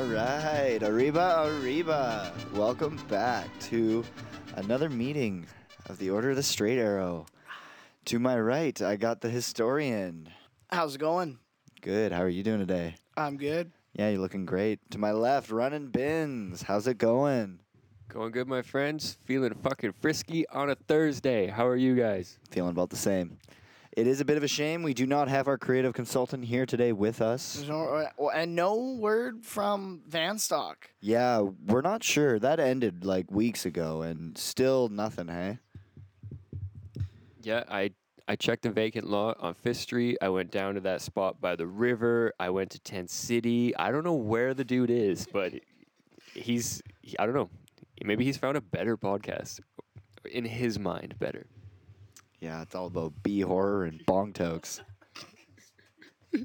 All right, Arriba, Arriba. Welcome back to another meeting of the Order of the Straight Arrow. To my right, I got the historian. How's it going? Good. How are you doing today? I'm good. Yeah, you're looking great. To my left, running bins. How's it going? Going good, my friends. Feeling fucking frisky on a Thursday. How are you guys? Feeling about the same. It is a bit of a shame we do not have our creative consultant here today with us. No, uh, and no word from Vanstock. Yeah, we're not sure. That ended like weeks ago and still nothing, hey? Yeah, I I checked the vacant lot on Fifth Street. I went down to that spot by the river. I went to Tent City. I don't know where the dude is, but he's I don't know. Maybe he's found a better podcast in his mind. Better. Yeah, it's all about B horror and bong tokes.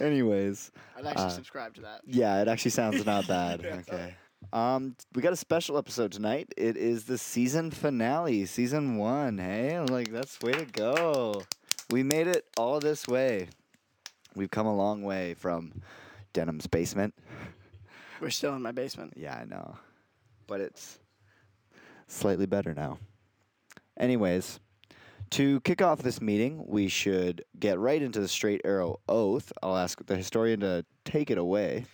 Anyways, I'd actually Uh, subscribe to that. yeah, it actually sounds not bad. Okay. Um, we got a special episode tonight. It is the season finale, season one. Hey, like that's way to go. We made it all this way. We've come a long way from Denham's basement. We're still in my basement. Yeah, I know. But it's slightly better now. Anyways, to kick off this meeting, we should get right into the straight arrow oath. I'll ask the historian to take it away.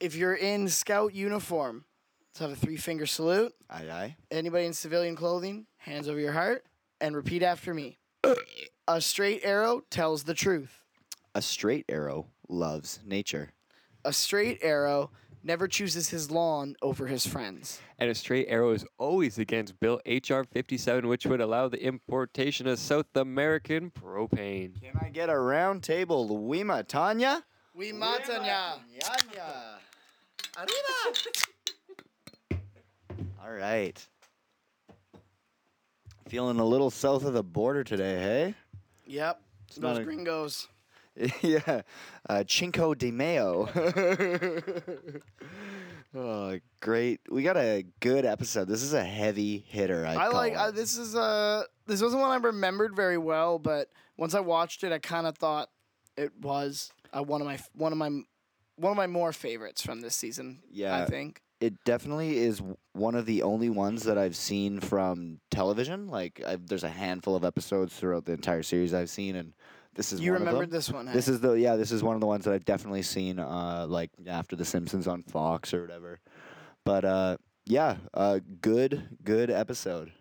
If you're in scout uniform, let's have a three finger salute. Aye, aye. Anybody in civilian clothing, hands over your heart, and repeat after me. A straight arrow tells the truth. A straight arrow loves nature. A straight arrow never chooses his lawn over his friends. And a straight arrow is always against Bill HR 57, which would allow the importation of South American propane. Can I get a round table, Wima Tanya? We matanya. Yanya. Arriba. All right. Feeling a little south of the border today, hey? Yep. not Those a- gringos. yeah, uh, Cinco de Mayo. oh, great! We got a good episode. This is a heavy hitter. I'd I call like it. uh, this is uh this wasn't one I remembered very well, but once I watched it, I kind of thought it was uh, one of my one of my one of my more favorites from this season. Yeah. I think. It definitely is one of the only ones that I've seen from television. Like, I've, there's a handful of episodes throughout the entire series I've seen, and this is You one of remembered them. this one? This is the yeah. This is one of the ones that I've definitely seen. Uh, like after The Simpsons on Fox or whatever. But uh, yeah, uh, good good episode.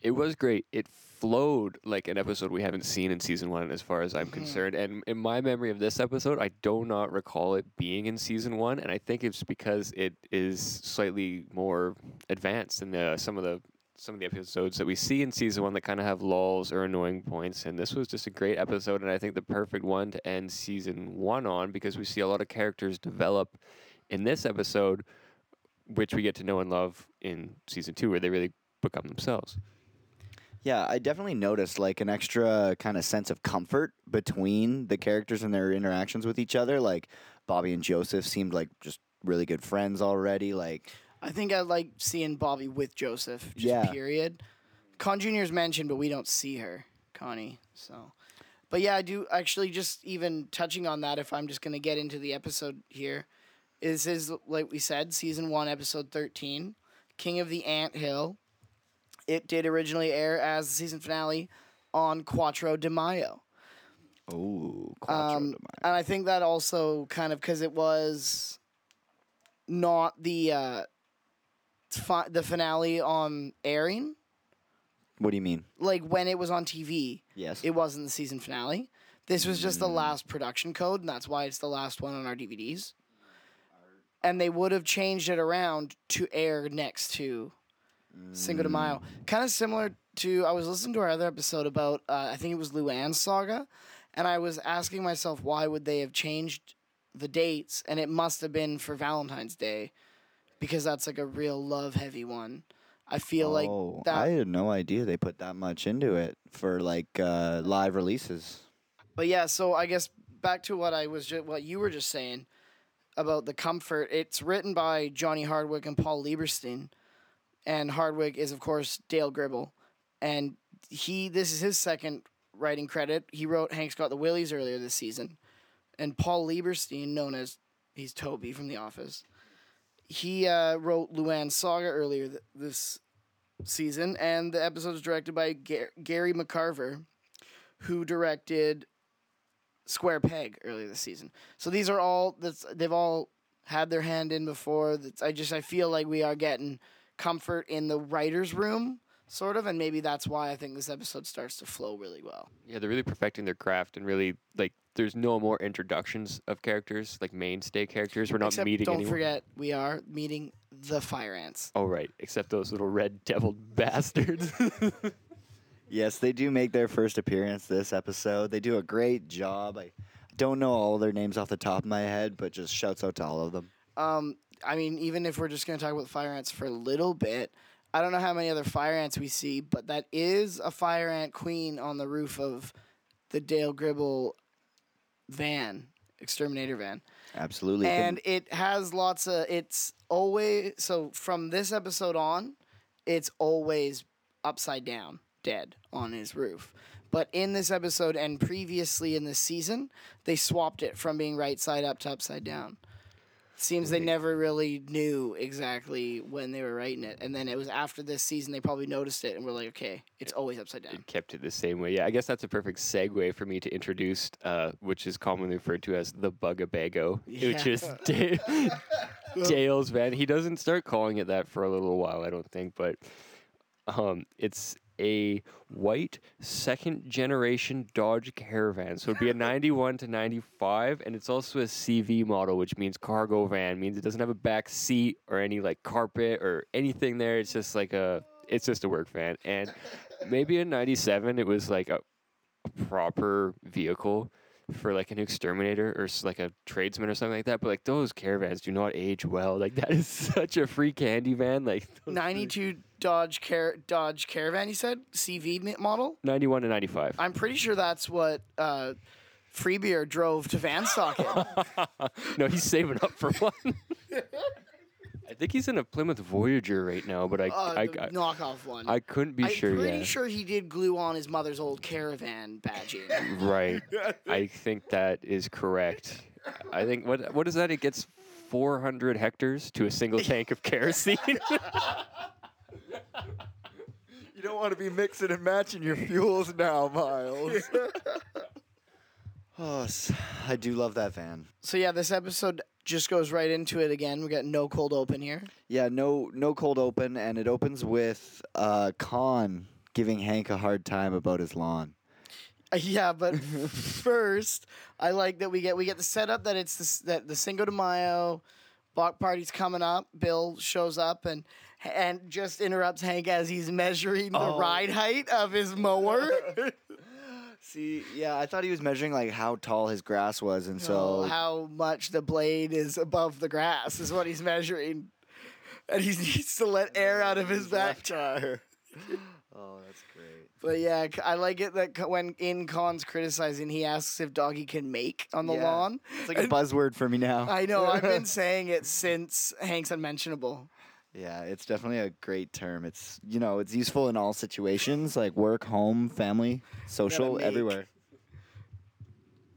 It was great. It flowed like an episode we haven't seen in season one, as far as I'm concerned. And in my memory of this episode, I do not recall it being in season one, and I think it's because it is slightly more advanced than the, some of the some of the episodes that we see in season one that kind of have lulls or annoying points. And this was just a great episode, and I think the perfect one to end season one on because we see a lot of characters develop in this episode, which we get to know and love in season two, where they really become themselves. Yeah, I definitely noticed like an extra kind of sense of comfort between the characters and their interactions with each other. Like Bobby and Joseph seemed like just really good friends already. Like I think I like seeing Bobby with Joseph. Just Yeah. Period. Kahn Junior's mentioned, but we don't see her, Connie. So, but yeah, I do actually just even touching on that. If I'm just gonna get into the episode here, is is like we said, season one, episode thirteen, King of the Ant Hill. It did originally air as the season finale on Cuatro de Mayo. oh, Cuatro Um, de Mayo. and I think that also kind of because it was not the uh, fi- the finale on airing. What do you mean? Like when it was on TV, Yes. it wasn't the season finale. This was just the Mm. last production code, and that's why it's the last one on our DVDs. And they would have changed it around to air next to Cinco de Mayo. Mm. Kind of similar to I was listening to our other episode about uh, I think it was Luanne's saga, and I was asking myself why would they have changed the dates, and it must have been for Valentine's Day, because that's like a real love heavy one. I feel oh, like that. I had no idea they put that much into it for like uh, live releases. But yeah, so I guess back to what I was ju- what you were just saying about the comfort. It's written by Johnny Hardwick and Paul Lieberstein, and Hardwick is of course Dale Gribble, and he this is his second writing credit. He wrote Hank's Got the Willies earlier this season, and Paul Lieberstein, known as He's Toby from The Office. He uh, wrote Luanne's Saga earlier th- this season, and the episode was directed by Gar- Gary McCarver, who directed Square Peg earlier this season. So these are all that's they've all had their hand in before. That's, I just I feel like we are getting comfort in the writers' room, sort of, and maybe that's why I think this episode starts to flow really well. Yeah, they're really perfecting their craft and really like. There's no more introductions of characters like mainstay characters. We're not Except meeting don't anyone. forget we are meeting the fire ants. Oh right, except those little red deviled bastards. Yes, they do make their first appearance this episode. They do a great job. I don't know all their names off the top of my head, but just shouts out to all of them. Um, I mean, even if we're just going to talk about fire ants for a little bit, I don't know how many other fire ants we see, but that is a fire ant queen on the roof of the Dale Gribble van, exterminator van. Absolutely. And it has lots of, it's always, so from this episode on, it's always upside down, dead on his roof. But in this episode and previously in this season, they swapped it from being right side up to upside down. Seems they never really knew exactly when they were writing it. And then it was after this season they probably noticed it and were like, okay, it's always upside down. It kept it the same way. Yeah, I guess that's a perfect segue for me to introduce, uh, which is commonly referred to as the Bugabago, which is Da- Dale's van. He doesn't start calling it that for a little while, I don't think, but um, it's a white second generation Dodge Caravan. So it'd be a 91 to 95, and it's also a CV model, which means cargo van, means it doesn't have a back seat or any like carpet or anything there. It's just like a, it's just a work van. And maybe in 97, it was like a, a proper vehicle for like an exterminator or like a tradesman or something like that. But like those caravans do not age well. Like that is such a free candy van. Like 92 Dodge Car- Dodge Caravan, you said? CV model? 91 to 95. I'm pretty sure that's what uh, Freebeer drove to Vanstock in. no, he's saving up for one. I think he's in a Plymouth Voyager right now, but I Uh, I, I, knockoff one. I couldn't be I'm sure pretty yet. sure he did glue on his mother's old caravan badging. Right. I think that is correct. I think what what is that? It gets 400 hectares to a single tank of kerosene. you don't want to be mixing and matching your fuels now, Miles. oh, I do love that van. so yeah, this episode just goes right into it again. We got no cold open here. Yeah, no, no cold open, and it opens with uh, Kahn giving Hank a hard time about his lawn. Uh, yeah, but first, I like that we get we get the setup that it's this, that the Cinco de Mayo block party's coming up. Bill shows up and and just interrupts Hank as he's measuring the Oh. ride height of his mower. See, yeah, I thought he was measuring like how tall his grass was, and so So how much the blade is above the grass is what he's measuring, and he needs to let air out of his back tire. oh, that's great. But yeah, c- I like it that c- when in Kahn's criticizing, he asks if Doggy can make on the Yeah. lawn. It's like a buzzword for me now. I know. I've been saying it since Hank's Unmentionable. Yeah, it's definitely a great term. It's you know, it's useful in all situations, like work, home, family, social, everywhere.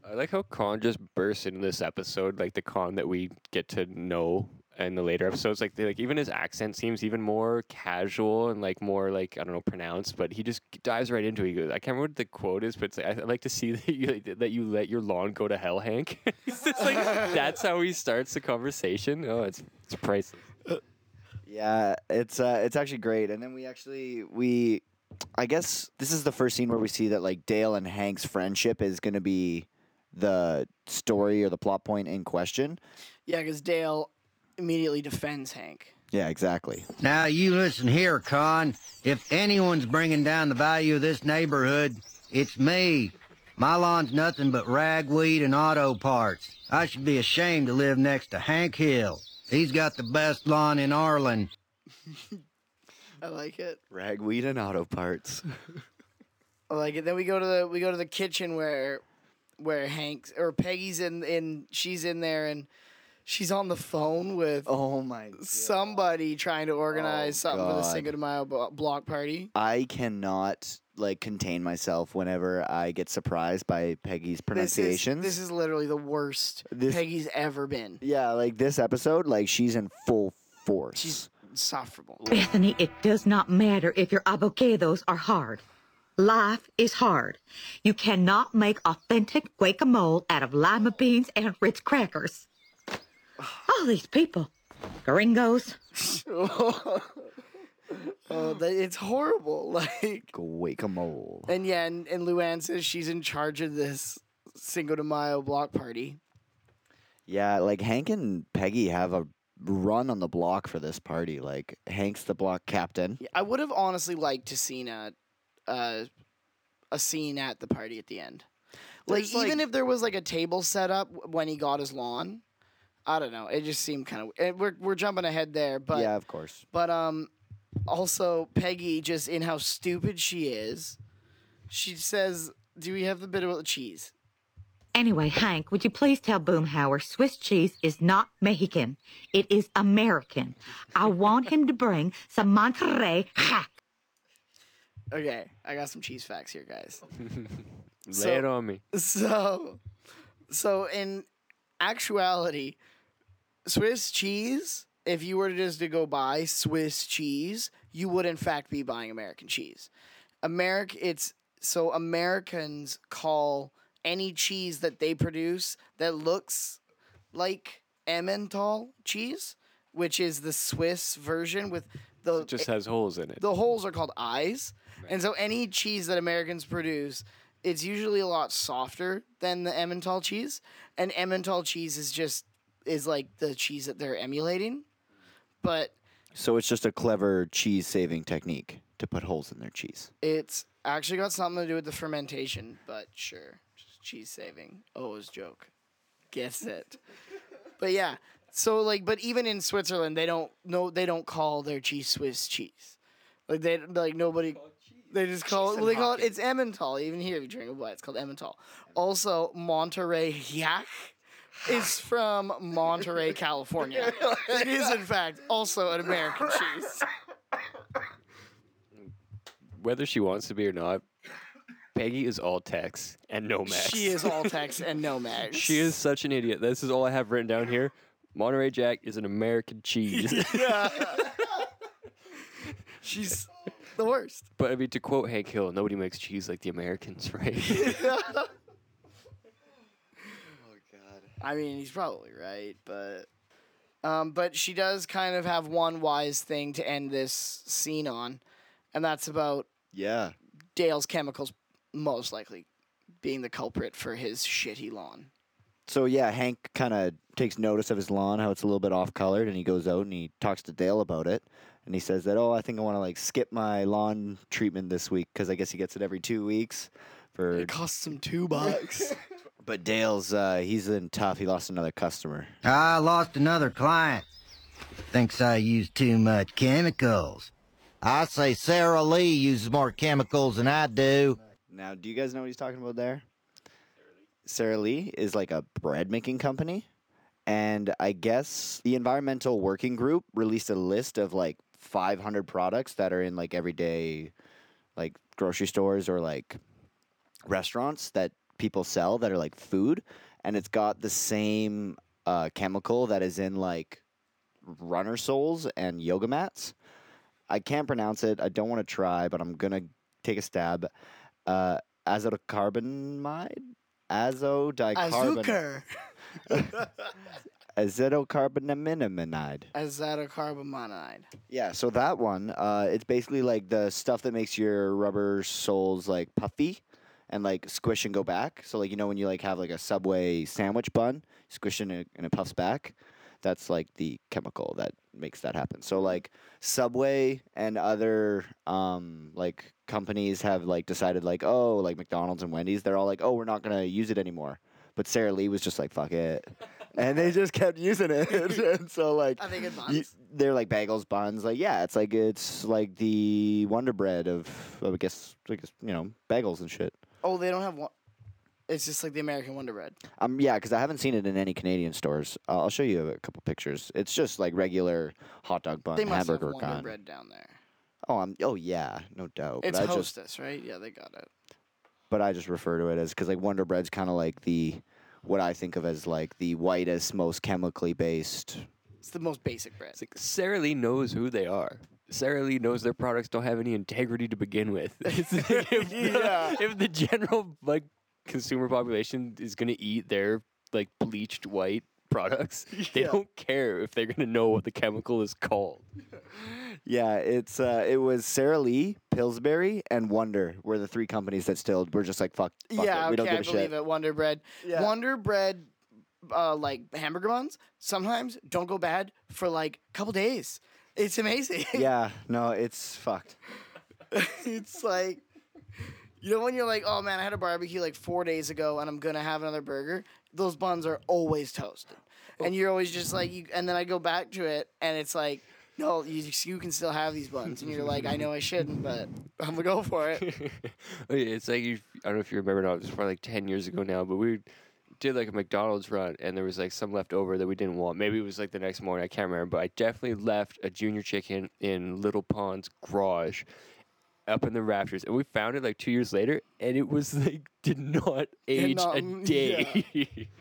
I like how Kahn just bursts into this episode, like the Kahn that we get to know in the later episodes. Like, they, like even his accent seems even more casual and like more like I don't know pronounced, but he just dives right into it. He goes, I can't remember what the quote is, but it's like, I like to see that you that you let your lawn go to hell, Hank. it's just like that's how he starts the conversation. Oh, it's it's priceless. Uh, Yeah, it's uh, it's actually great. And then we actually we, I guess this is the first scene where we see that like Dale and Hank's friendship is going to be the story or the plot point in question. Yeah, because Dale immediately defends Hank. Yeah, exactly. Now you listen here, Kahn. If anyone's bringing down the value of this neighborhood, it's me. My lawn's nothing but ragweed and auto parts. I should be ashamed to live next to Hank Hill. He's got the best lawn in Arlen. I like it. Ragweed and auto parts. I like it. Then we go to the we go to the kitchen where where Hank's or Peggy's in in she's in there and she's on the phone with Oh my. somebody trying to organize Oh, something for the God. Cinco de Mayo block party. I cannot like contain myself whenever I get surprised by Peggy's This is, pronunciations. this is literally the worst This- Peggy's ever been. yeah, like this episode, like she's in full force. She's insufferable. Bethany, it does not matter if your avocados are hard. Life is hard. You cannot make authentic guacamole out of lima beans and Ritz crackers. All these people, gringos. Oh, that, it's horrible. Like, guacamole. and yeah, and, and Luanne says she's in charge of this Cinco de Mayo block party. Yeah, like Hank and Peggy have a run on the block for this party. Like Hank's the block captain. Yeah, I would have honestly liked to seen a, uh, a scene at the party at the end. Like like- even if there was like a table set up when he got his lawn, I don't know. It just seemed kind of we're we're jumping ahead there, but yeah, of course. but um, also Peggy just in how stupid she is. She says, "Do we have the bit about the cheese?" Anyway, Hank, would you please tell Boomhauer Swiss cheese is not Mexican. It is American. I want him to bring some Monterey hack. Okay, I got some cheese facts here, guys. Lay So- it on me. So, so in actuality, Swiss cheese. If you were to just to go buy Swiss cheese, you would in fact be buying American cheese. America, it's so Americans call any cheese that they produce that looks like Emmental cheese, which is the Swiss version with the It just has holes in it. the holes are called eyes. And so any cheese that Americans produce, it's usually a lot softer than the Emmental cheese. And Emmental cheese is just is like the cheese that they're emulating. But So it's just a clever cheese saving technique to put holes in their cheese. it's actually got something to do with the fermentation, but sure. Just cheese saving. Oh, it's joke. Gets it. But yeah. So like but even in Switzerland they don't no they don't call their cheese Swiss cheese. Like they like nobody They just call it. Well, they call it. It's Emmental. Even here, if you drink a white, it's called Emmental. Also, Monterey Yak is from Monterey, California. it is, in fact, also an American cheese. Whether she wants to be or not, Peggy is all Tex and no Max. She is all Tex and no Max. She is such an idiot. This is all I have written down here. Monterey Jack is an American cheese. She's the worst. but I mean, to quote Hank Hill, nobody makes cheese like the Americans, right? I mean, he's probably right, but um, but she does kind of have one wise thing to end this scene on, and that's about Yeah. Dale's chemicals most likely being the culprit for his shitty lawn. So yeah, Hank kind of takes notice of his lawn, how it's a little bit off colored, and he goes out and he talks to Dale about it. And he says that, oh, I think I want to like skip my lawn treatment this week because I guess he gets it every two weeks. For It costs him two bucks. but Dale's uh, he's in tough. He lost another customer. I lost another client. Thinks I use too much chemicals. I say Sara Lee uses more chemicals than I do. Now, do you guys know what he's talking about there? Sara Lee is like a bread making company. And I guess the Environmental Working Group released a list of like 500 products that are in like everyday, like grocery stores or like restaurants that people sell that are like food. And it's got the same uh, chemical that is in like runner soles and yoga mats. I can't pronounce it. I don't want to try, but I'm to take a stab. Uh, azotocarbamide? Azodicarbonate. Azucar. Azotocarbonamide. Azatocarbamide. Yeah, so that one, uh, it's basically like the stuff that makes your rubber soles like puffy and like squish and go back. So like you know when you like have like a Subway sandwich bun, squish it and it, and it puffs back. That's like the chemical that makes that happen. So like Subway and other um, like companies have like decided like oh like McDonald's and Wendy's they're all like oh we're not gonna use it anymore. But Sara Lee was just like fuck it, and they just kept using it. and so like Are they good you- buns? they're like bagels, buns. Like yeah, it's like it's like the Wonder Bread of I guess I guess you know bagels and shit. Oh, they don't have one. It's just like the American Wonder Bread. Um, yeah, because I haven't seen it in any Canadian stores. Uh, I'll show you a couple pictures. It's just like regular hot dog bun, They must have hamburger Wonder kind. Bread down there. Oh, I'm. Oh yeah, no doubt. It's but I just, Hostess, right? Yeah, they got it. but I just refer to it as because like Wonder Bread's kind of like the what I think of as like the whitest, most chemically based. It's the most basic bread. It's like Sara Lee knows who they are. Sara Lee knows their products don't have any integrity to begin with. If, the, Yeah. if the general like consumer population is gonna eat their like bleached white products, they Yeah. don't care if they're gonna know what the chemical is called. Yeah, it's uh, it was Sara Lee, Pillsbury, and Wonder were the three companies that still were just like fuck. fuck yeah, it. we okay, don't give I a believe shit. it. Wonder Bread. Yeah. Wonder Bread, uh, like hamburger buns, sometimes don't go bad for like a couple days. It's amazing. Yeah, no, it's fucked. it's like, you know, when you're like, oh man, I had a barbecue like four days ago and I'm going to have another burger, those buns are always toasted. And you're always just like, you, and then I go back to it and it's like, no, you, you can still have these buns. And you're like, I know I shouldn't, but I'm going to go for it. Oh, it's like you, I don't know if you remember now. It was probably like ten years ago now, but we did like a McDonald's run, and there was like some left over that we didn't want. Maybe it was like the next morning. I can't remember, but I definitely left a junior chicken in Little Pond's garage, up in the rafters, and we found it like two years later, and it was like did not age not- a day.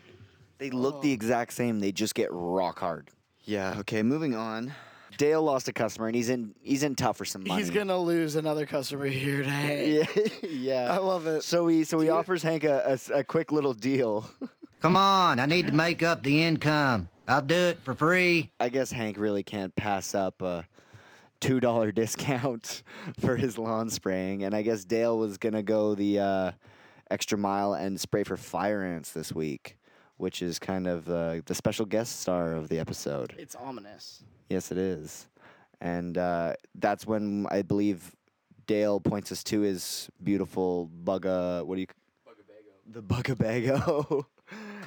They look the oh. exact same. They just get rock hard. Yeah. Okay. Moving on. Dale lost a customer, and he's in he's in tough for some money. He's going to lose another customer here today. Yeah. yeah. I love it. So he so he offers Hank a a quick little deal. Come on, I need to make up the income. I'll do it for free. I guess Hank really can't pass up a two dollar discount for his lawn spraying, and I guess Dale was gonna go the uh, extra mile and spray for fire ants this week, which is kind of uh, the special guest star of the episode. It's ominous. Yes, it is, and uh, that's when I believe Dale points us to his beautiful bugga. What do you? The buggabago.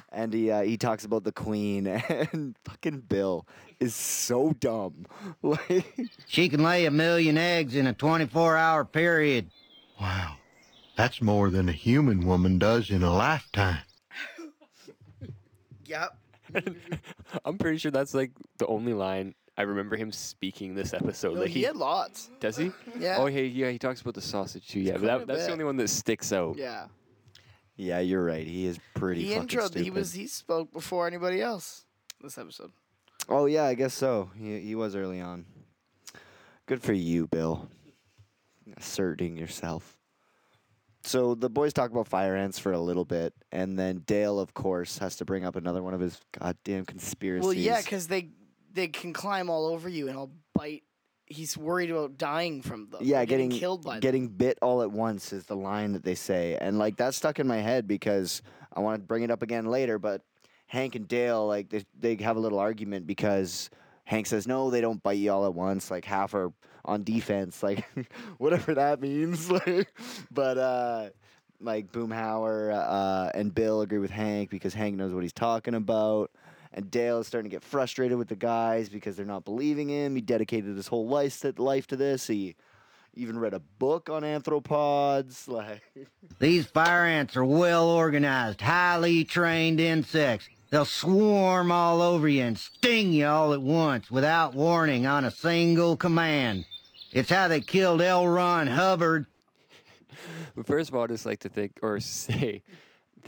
And he uh, he talks about the queen and fucking Bill is so dumb. Like She can lay a million eggs in a 24 hour period. Wow. That's more than a human woman does in a lifetime. Yep. I'm pretty sure that's like the only line I remember him speaking this episode. No, like he had lots. does he? Yeah. Oh, hey, yeah, he talks about the sausage too. Yeah, but that, that's bit. the only one that sticks out. Yeah. Yeah, you're right. He is pretty He fucking introed. stupid. He was. He spoke before anybody else. This episode. Oh yeah, I guess so. He he was early on. Good for you, Bill. Asserting yourself. So the boys talk about fire ants for a little bit, and then Dale, of course, has to bring up another one of his goddamn conspiracies. Well, yeah, because they they can climb all over you and I'll bite. He's worried about dying from them. yeah, or getting killed by them. getting bit all at once is the line that they say, and like that's stuck in my head because I want to bring it up again later. But Hank and Dale, like they they have a little argument because Hank says no, they don't bite you all at once. Like half are on defense, like whatever that means. Like, but uh, like Boomhauer uh, and Bill agree with Hank because Hank knows what he's talking about. And Dale is starting to get frustrated with the guys because they're not believing him. He dedicated his whole life to, life to this. He even read a book on anthropods. Like, These fire ants are well organized, highly trained insects. They'll swarm all over you and sting you all at once without warning on a single command. It's how they killed L. Ron Hubbard. But first of all, I just like to think or say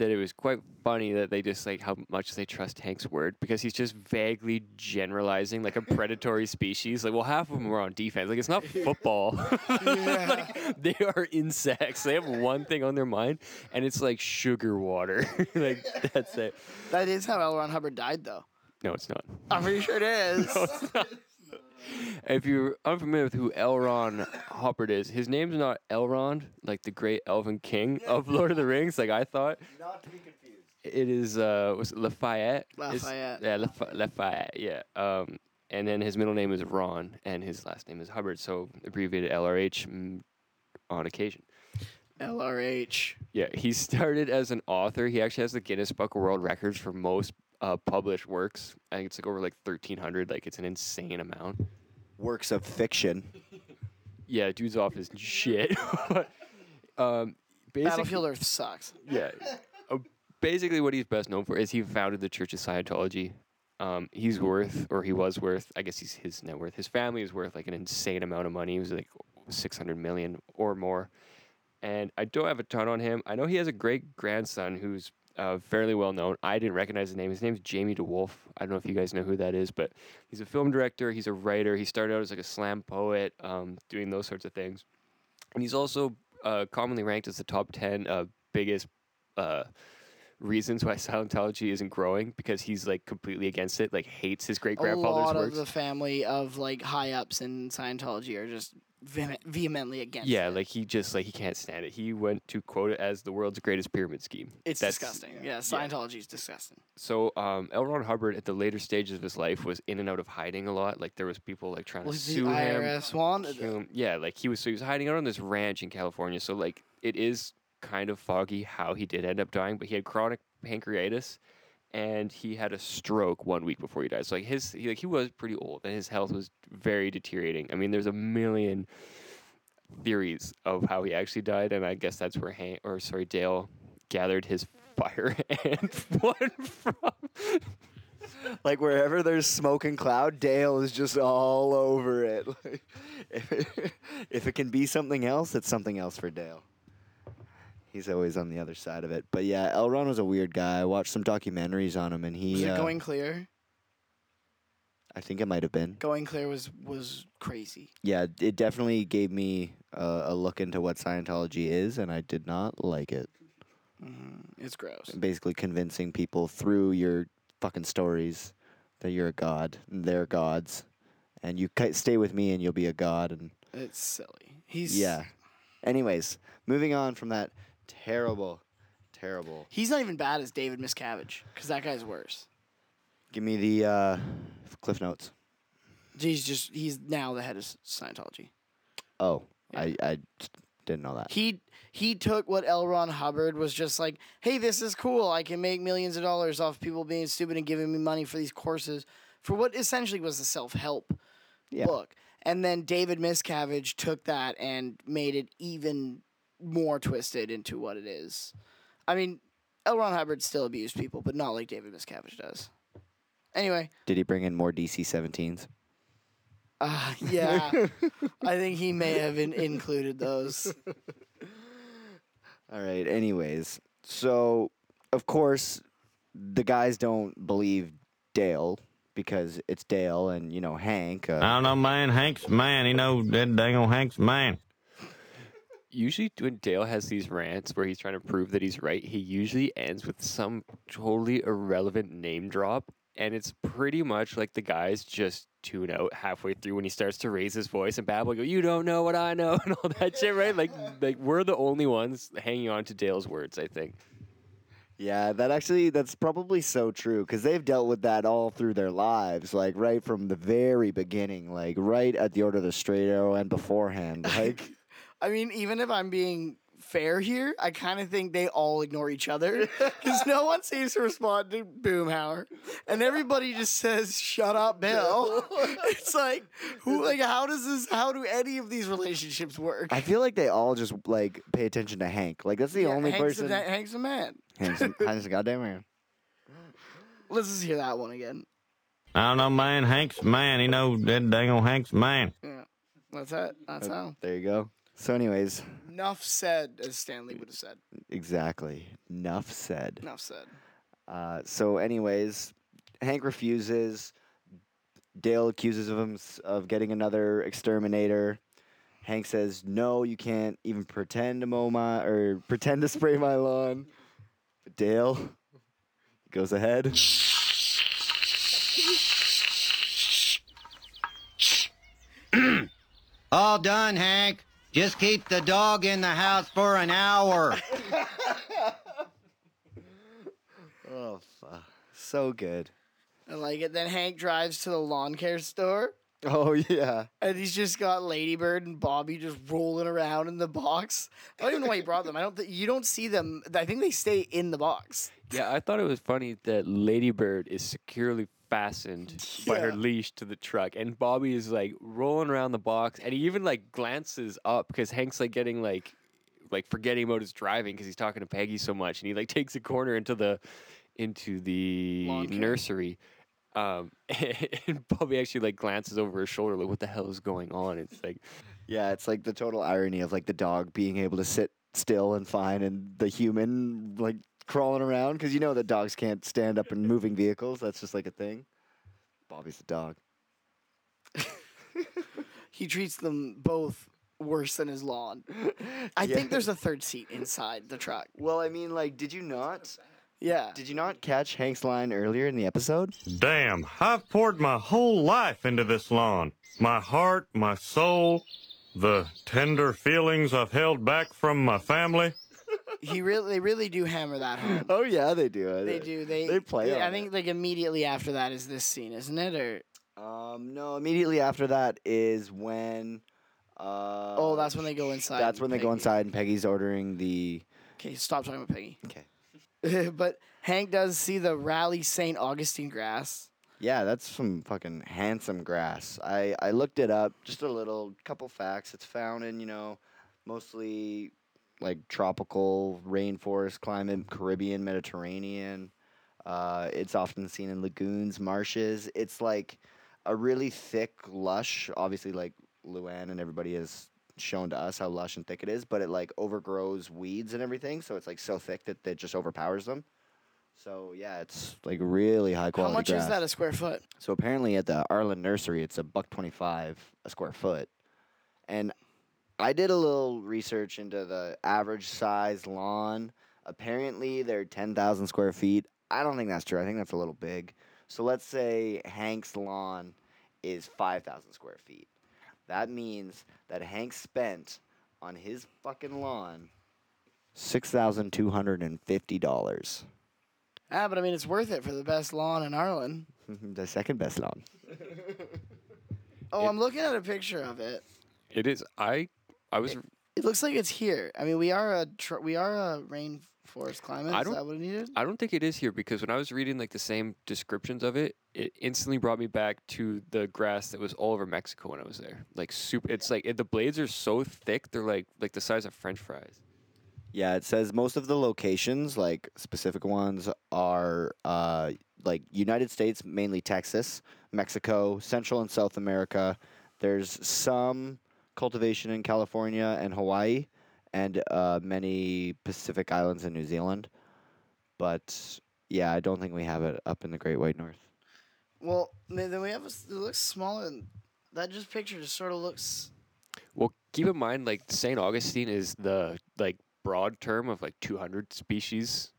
that it was quite funny that they just like how much they trust Hank's word because he's just vaguely generalizing like a predatory species. Like, well, half of them are on defense. Like, it's not football. like, they are insects. They have one thing on their mind, and it's like sugar water. like, that's it. That is how L. Ron Hubbard died, though. No, it's not. I'm pretty sure it is. If you're unfamiliar with who Elrond Hubbard is, his name's not Elrond, like the great elven king of Lord of the Rings, like I thought. not to be confused. It is uh, was it Lafayette? Is- Lafayette. yeah, Laf- Lafayette. Yeah. Um, and then his middle name is Ron, and his last name is Hubbard, so abbreviated LRH mm, on occasion. LRH. Yeah, he started as an author. He actually has the Guinness Book of World Records for most uh, published works. I think it's like over like thirteen hundred. Like it's an insane amount. Works of fiction. Yeah, dude's off his shit. But, um, basically, Battlefield Earth sucks. yeah. Uh, basically what he's best known for is he founded the Church of Scientology. Um, he's worth, or he was worth, I guess he's his net worth. His family is worth like an insane amount of money. He was like 600 million or more. And I don't have a ton on him. I know he has a great grandson who's uh, fairly well known. I didn't recognize his name. His name's Jamie DeWolf. I don't know if you guys know who that is, but he's a film director. He's a writer. He started out as like a slam poet, um, doing those sorts of things. And he's also uh, commonly ranked as the top 10 uh, biggest uh, reasons why Scientology isn't growing because he's like completely against it, like hates his great A lot grandfather's of the family of like high ups in Scientology are just vehemently against. yeah, it. like he just like he can't stand it. He went to quote it as the world's greatest pyramid scheme. it's That's- disgusting. Yeah, Scientology is disgusting. So um, L. Ron Hubbard at the later stages of his life was in and out of hiding a lot. Like there was people like trying Well, to the sue him. IRS wanted kill it. him. Yeah, like he was so he was hiding out on this ranch in California. So like it is kind of foggy how he did end up dying, but he had chronic pancreatitis and he had a stroke one week before he died. So like his he, like he was pretty old and his health was very deteriorating. I mean, there's a million theories of how he actually died, and I guess that's where Hank or sorry Dale gathered his fire and one from. Like wherever there's smoke and cloud, Dale is just all over it. Like, if, it if it can be something else, it's something else for Dale. He's always on the other side of it. But yeah, Elron was a weird guy. I watched some documentaries on him, and he. Was it uh, going clear? I think it might have been. Going clear was was crazy. Yeah, it definitely gave me uh, a look into what Scientology is, and I did not like it. Mm, it's gross. Basically, convincing people through your fucking stories that you're a god, and they're gods, and you stay with me, and you'll be a god, and It's silly. He's yeah. Anyways, moving on from that terrible, terrible. He's not even bad as David Miscavige because that guy's worse. Give me the uh, cliff notes. He's just he's now the head of Scientology. Oh, I I didn't know that. He he took what L. Ron Hubbard was just like, hey, this is cool. I can make millions of dollars off people being stupid and giving me money for these courses for what essentially was a self help Yeah. book. And then David Miscavige took that and made it even more twisted into what it is. I mean, L. Ron Hubbard still abused people, but not like David Miscavige does. Anyway, Did he bring in more DC 17s? uh, yeah, I think he may have in- included those. All right. Anyways, so of course the guys don't believe Dale because it's Dale and you know Hank. Uh, I don't know, man. Hank's man. He know that dang old Hank's man. Usually when Dale has these rants where he's trying to prove that he's right, he usually ends with some totally irrelevant name drop. And it's pretty much like the guys just tune out halfway through when he starts to raise his voice and babble, go, You don't know what I know, and all that shit, right? Like, like we're the only ones hanging on to Dale's words, I think. Yeah, that actually that's probably so true because they've dealt with that all through their lives, like right from the very beginning, like right at the Order of the Straight Arrow and beforehand. Like, I mean, even if I'm being fair here, I kind of think they all ignore each other because no one seems to respond to Boomhauer, and everybody just says "Shut up, Bill." it's like, who? Like, how does this? How do any of these relationships work? I feel like they all just like pay attention to Hank. Like that's the Yeah, only Hank's person. The, Hank's the man. Hank's, Hank's a goddamn man. Let's just hear that one again. I don't know, man. Hank's a man. He know that dang old Hank's a man. Yeah, that's it. That's uh, how. There you go. So, anyways, Enough said, as Stanley would have said. exactly. Enough said. Enough said. Uh, so, anyways, Hank refuses. Dale accuses of him of getting another exterminator. Hank says, "No, you can't even pretend to mow my or pretend to spray my lawn." But Dale goes ahead. All done, Hank. Just keep the dog in the house for an hour. Oh, fuck. so good. I like it. Then Hank drives to the lawn care store. Oh yeah. And he's just got Ladybird and Bobby just rolling around in the box. I don't even know why he brought them. I don't. Th- you don't see them. I think they stay in the box. Yeah, I thought it was funny that Ladybird is securely fastened by her leash to the truck, and Bobby is like rolling around the box, and he even like glances up because Hank's like getting like like forgetting about his driving because he's talking to Peggy so much, and he like takes a corner into the into the nursery. Um, and Bobby actually like glances over his shoulder, like, "What the hell is going on?" It's like, Yeah, it's like the total irony of like the dog being able to sit still and fine, and the human like crawling around because you know that dogs can't stand up in moving vehicles. That's just like a thing. Bobby's the dog. He treats them both worse than his lawn. I Yeah. think there's a third seat inside the truck. Well, I mean, like, did you not? Yeah. Did you not catch Hank's line earlier in the episode? Damn, I've poured my whole life into this lawn. My heart, my soul, the tender feelings I've held back from my family. He really, they really do hammer that home. Oh yeah, they do. They do. They They play I on think it. like immediately after that is this scene, isn't it? Or Um, no, immediately after that is when. Uh, oh, that's when they go inside. That's when they go inside, and Peggy's ordering the. Okay, stop talking about Peggy. Okay. but Hank does see the Raleigh St. Augustine grass. Yeah, that's some fucking handsome grass. I, I looked it up, just a little couple facts. It's found in, you know, mostly like tropical rainforest climate, Caribbean, Mediterranean. Uh, it's often seen in lagoons, marshes. It's like a really thick, lush, obviously like Luanne and everybody has shown to us how lush and thick it is, but it like overgrows weeds and everything, so it's like so thick that it just overpowers them. So yeah, it's like really high quality. How much grass. is that a square foot? So apparently at the Arlen Nursery, it's a buck twenty-five a square foot, and I did a little research into the average size lawn. Apparently, they're ten thousand square feet. I don't think that's true. I think that's a little big. So let's say Hank's lawn is five thousand square feet. That means that Hank spent on his fucking lawn six thousand two hundred and fifty dollars. Ah, but I mean, it's worth it for the best lawn in Ireland. the second best lawn. Oh, It- I'm looking at a picture of it. it is. I I was It looks like it's here. I mean, we are a tr- we are a rainforest climate. I Is don't- that what it needed? I don't think it is here because when I was reading like the same descriptions of it, it instantly brought me back to the grass that was all over Mexico when I was there. Like super, it's like it, the blades are so thick they're like like the size of French fries. Yeah, it says most of the locations, like specific ones, are uh, like United States, mainly Texas, Mexico, Central and South America. There's some cultivation in California and Hawaii, and uh, many Pacific Islands in New Zealand. But yeah, I don't think we have it up in the Great White North. Well, then then we have a, s- it looks smaller. Than, that just picture just sort of looks. Well, keep in mind like St. Augustine is the like broad term of like 200 species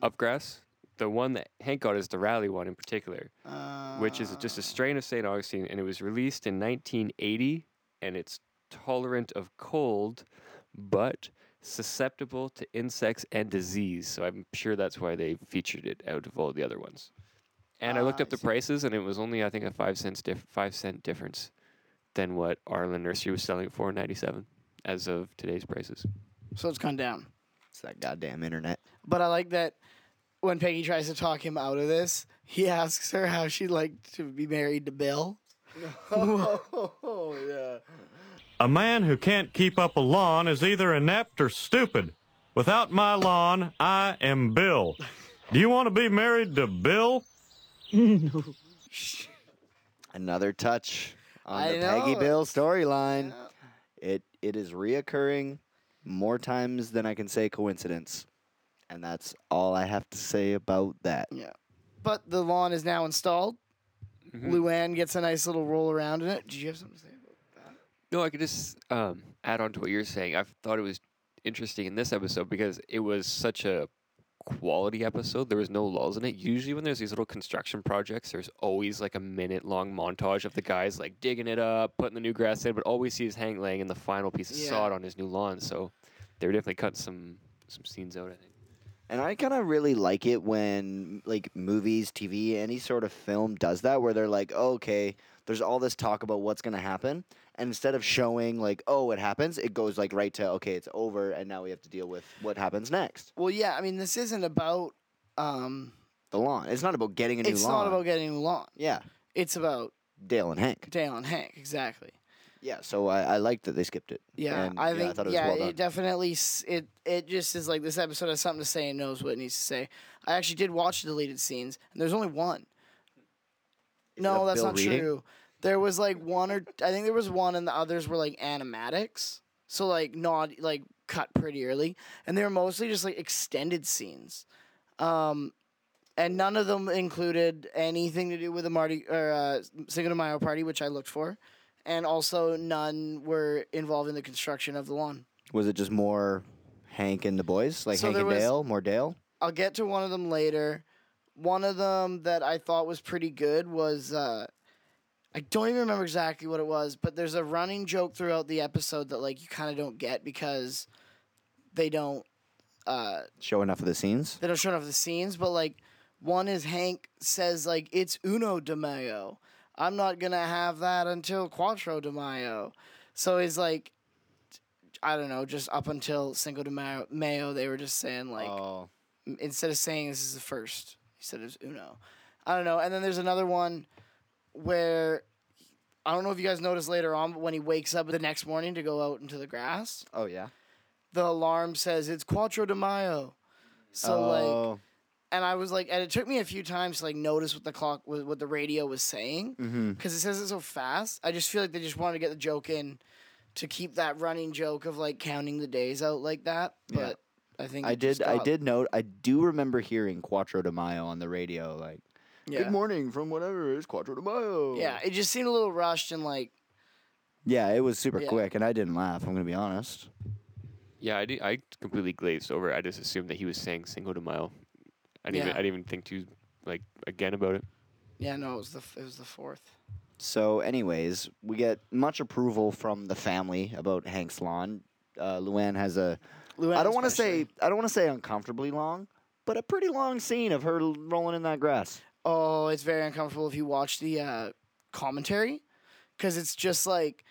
of grass. The one that Hank got is the Raleigh one in particular. Uh, which is just a strain of St. Augustine, and it was released in 1980, and it's tolerant of cold, but susceptible to insects and disease. So I'm sure that's why they featured it out of all the other ones. And I looked Ah, up I the see. prices, and it was only I think a five cents diff- five cent difference than what Arlen Nursery was selling it for in '97, as of today's prices. So it's gone down. It's that goddamn internet. But I like that when Peggy tries to talk him out of this, he asks her how she'd like to be married to Bill. oh yeah. A man who can't keep up a lawn is either inept or stupid. Without my lawn, I am Bill. Do you want to be married to Bill? no. Another touch on I the Peggy Bill storyline. It it is reoccurring more times than I can say coincidence. And that's all I have to say about that. Yeah. But the lawn is now installed. Mhm. Luanne gets a nice little roll around in it. Did you have something to say about that? No, I could just um, add on to what you're saying. I thought it was interesting in this episode because it was such a quality episode. There was no lulls in it. Usually, when there's these little construction projects, there's always like a minute long montage of the guys like digging it up, putting the new grass in, but all we see is Hank laying in the final piece of Yeah. sod on his new lawn. So they were definitely cutting some some scenes out. I think. And I kind of really like it when like movies, TV, any sort of film does that where they're like, oh, okay, there's all this talk about what's going to happen. And instead of showing like, oh, it happens, it goes like right to, okay, it's over. And now we have to deal with what happens next. Well, yeah. I mean, this isn't about. Um, The lawn. It's not about getting a new it's lawn. It's not about getting a new lawn. Yeah. It's about Dale and Hank. Dale and Hank. Exactly. Yeah, so I, I liked that they skipped it. Yeah, And, I yeah, think I thought it was yeah, well it definitely it it just is like this episode has something to say and knows what it needs to say. I actually did watch the deleted scenes, and there's only one. no, of that's Bill not reading? true. There was like one or I think there was one, and the others were like animatics, so like not like cut pretty early, and they were mostly just like extended scenes. Um, and none of them included anything to do with the Marty or uh, Cinco de Mayo party, which I looked for, and also none were involved in the construction of the lawn. Was it just more Hank and the boys, like So Hank and was- Dale, more Dale? I'll get to one of them later. One of them that I thought was pretty good was uh, I don't even remember exactly what it was, but there's a running joke throughout the episode that like you kind of don't get because they don't uh, Show enough of the scenes. they don't show enough of the scenes, but like one is Hank says like it's Uno de Mayo. I'm not gonna have that until Cuatro de Mayo. So he's like I don't know, just up until Cinco de Mayo, Mayo they were just saying like oh, instead of saying this is the first, he said it was Uno. I don't know. And then there's another one where I don't know if you guys noticed later on, but when he wakes up the next morning to go out into the grass, oh yeah. the alarm says it's Cuatro de Mayo. So like oh, and I was like, and it took me a few times to like notice what the clock, was, what the radio was saying, mm-hmm. because it says it so fast. I just feel like they just wanted to get the joke in, to keep that running joke of like counting the days out like that. Yeah. But I think I it just did. I got- did note. I do remember hearing Cuatro de Mayo on the radio. Like, Yeah. good morning from whatever it is, Cuatro de Mayo. Yeah, it just seemed a little rushed and like Yeah, it was super Yeah. quick, and I didn't laugh. I'm gonna be honest. Yeah, I, did, I completely glazed over. it. I just assumed that he was saying Cinco de Mayo. I didn't, even, Yeah. I didn't even think too like again about it. yeah, no, it was the f- it was the fourth. So, anyways, we get much approval from the family about Hank's lawn. Uh, Luanne has a. Luanne I don't want to especially. say. I don't want to say uncomfortably long, but a pretty long scene of her l- rolling in that grass. Oh, it's very uncomfortable if you watch the uh, commentary, because it's just like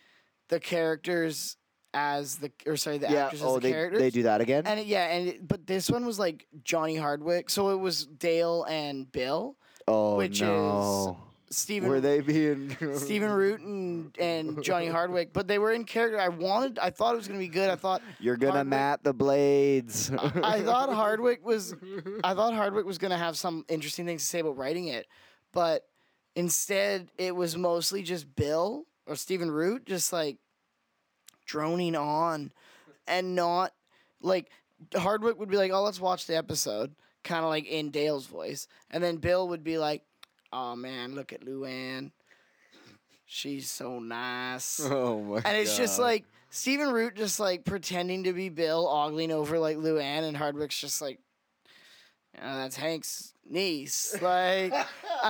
the characters as the or sorry the yeah. actors Oh, as the they characters. they do that again. And it, yeah, and it, but this one was like Johnny Hardwick, so it was Dale and Bill, oh which is no. Stephen Were they being Stephen Root and, and Johnny Hardwick, but they were in character. I wanted, I thought it was gonna be good. I thought You're gonna mat the blades. I thought Hardwick was I thought Hardwick was gonna have some interesting things to say about writing it, but instead it was mostly just Bill or Stephen Root just like droning on and not like Hardwick would be like, Oh, let's watch the episode, kinda like in Dale's voice. And then Bill would be like, Oh man, look at Luanne. She's so nice. oh my And it's just like Stephen Root just like pretending to be Bill, ogling over like Luanne, and Hardwick's just like, "Yeah, that's Hank's niece. Like, and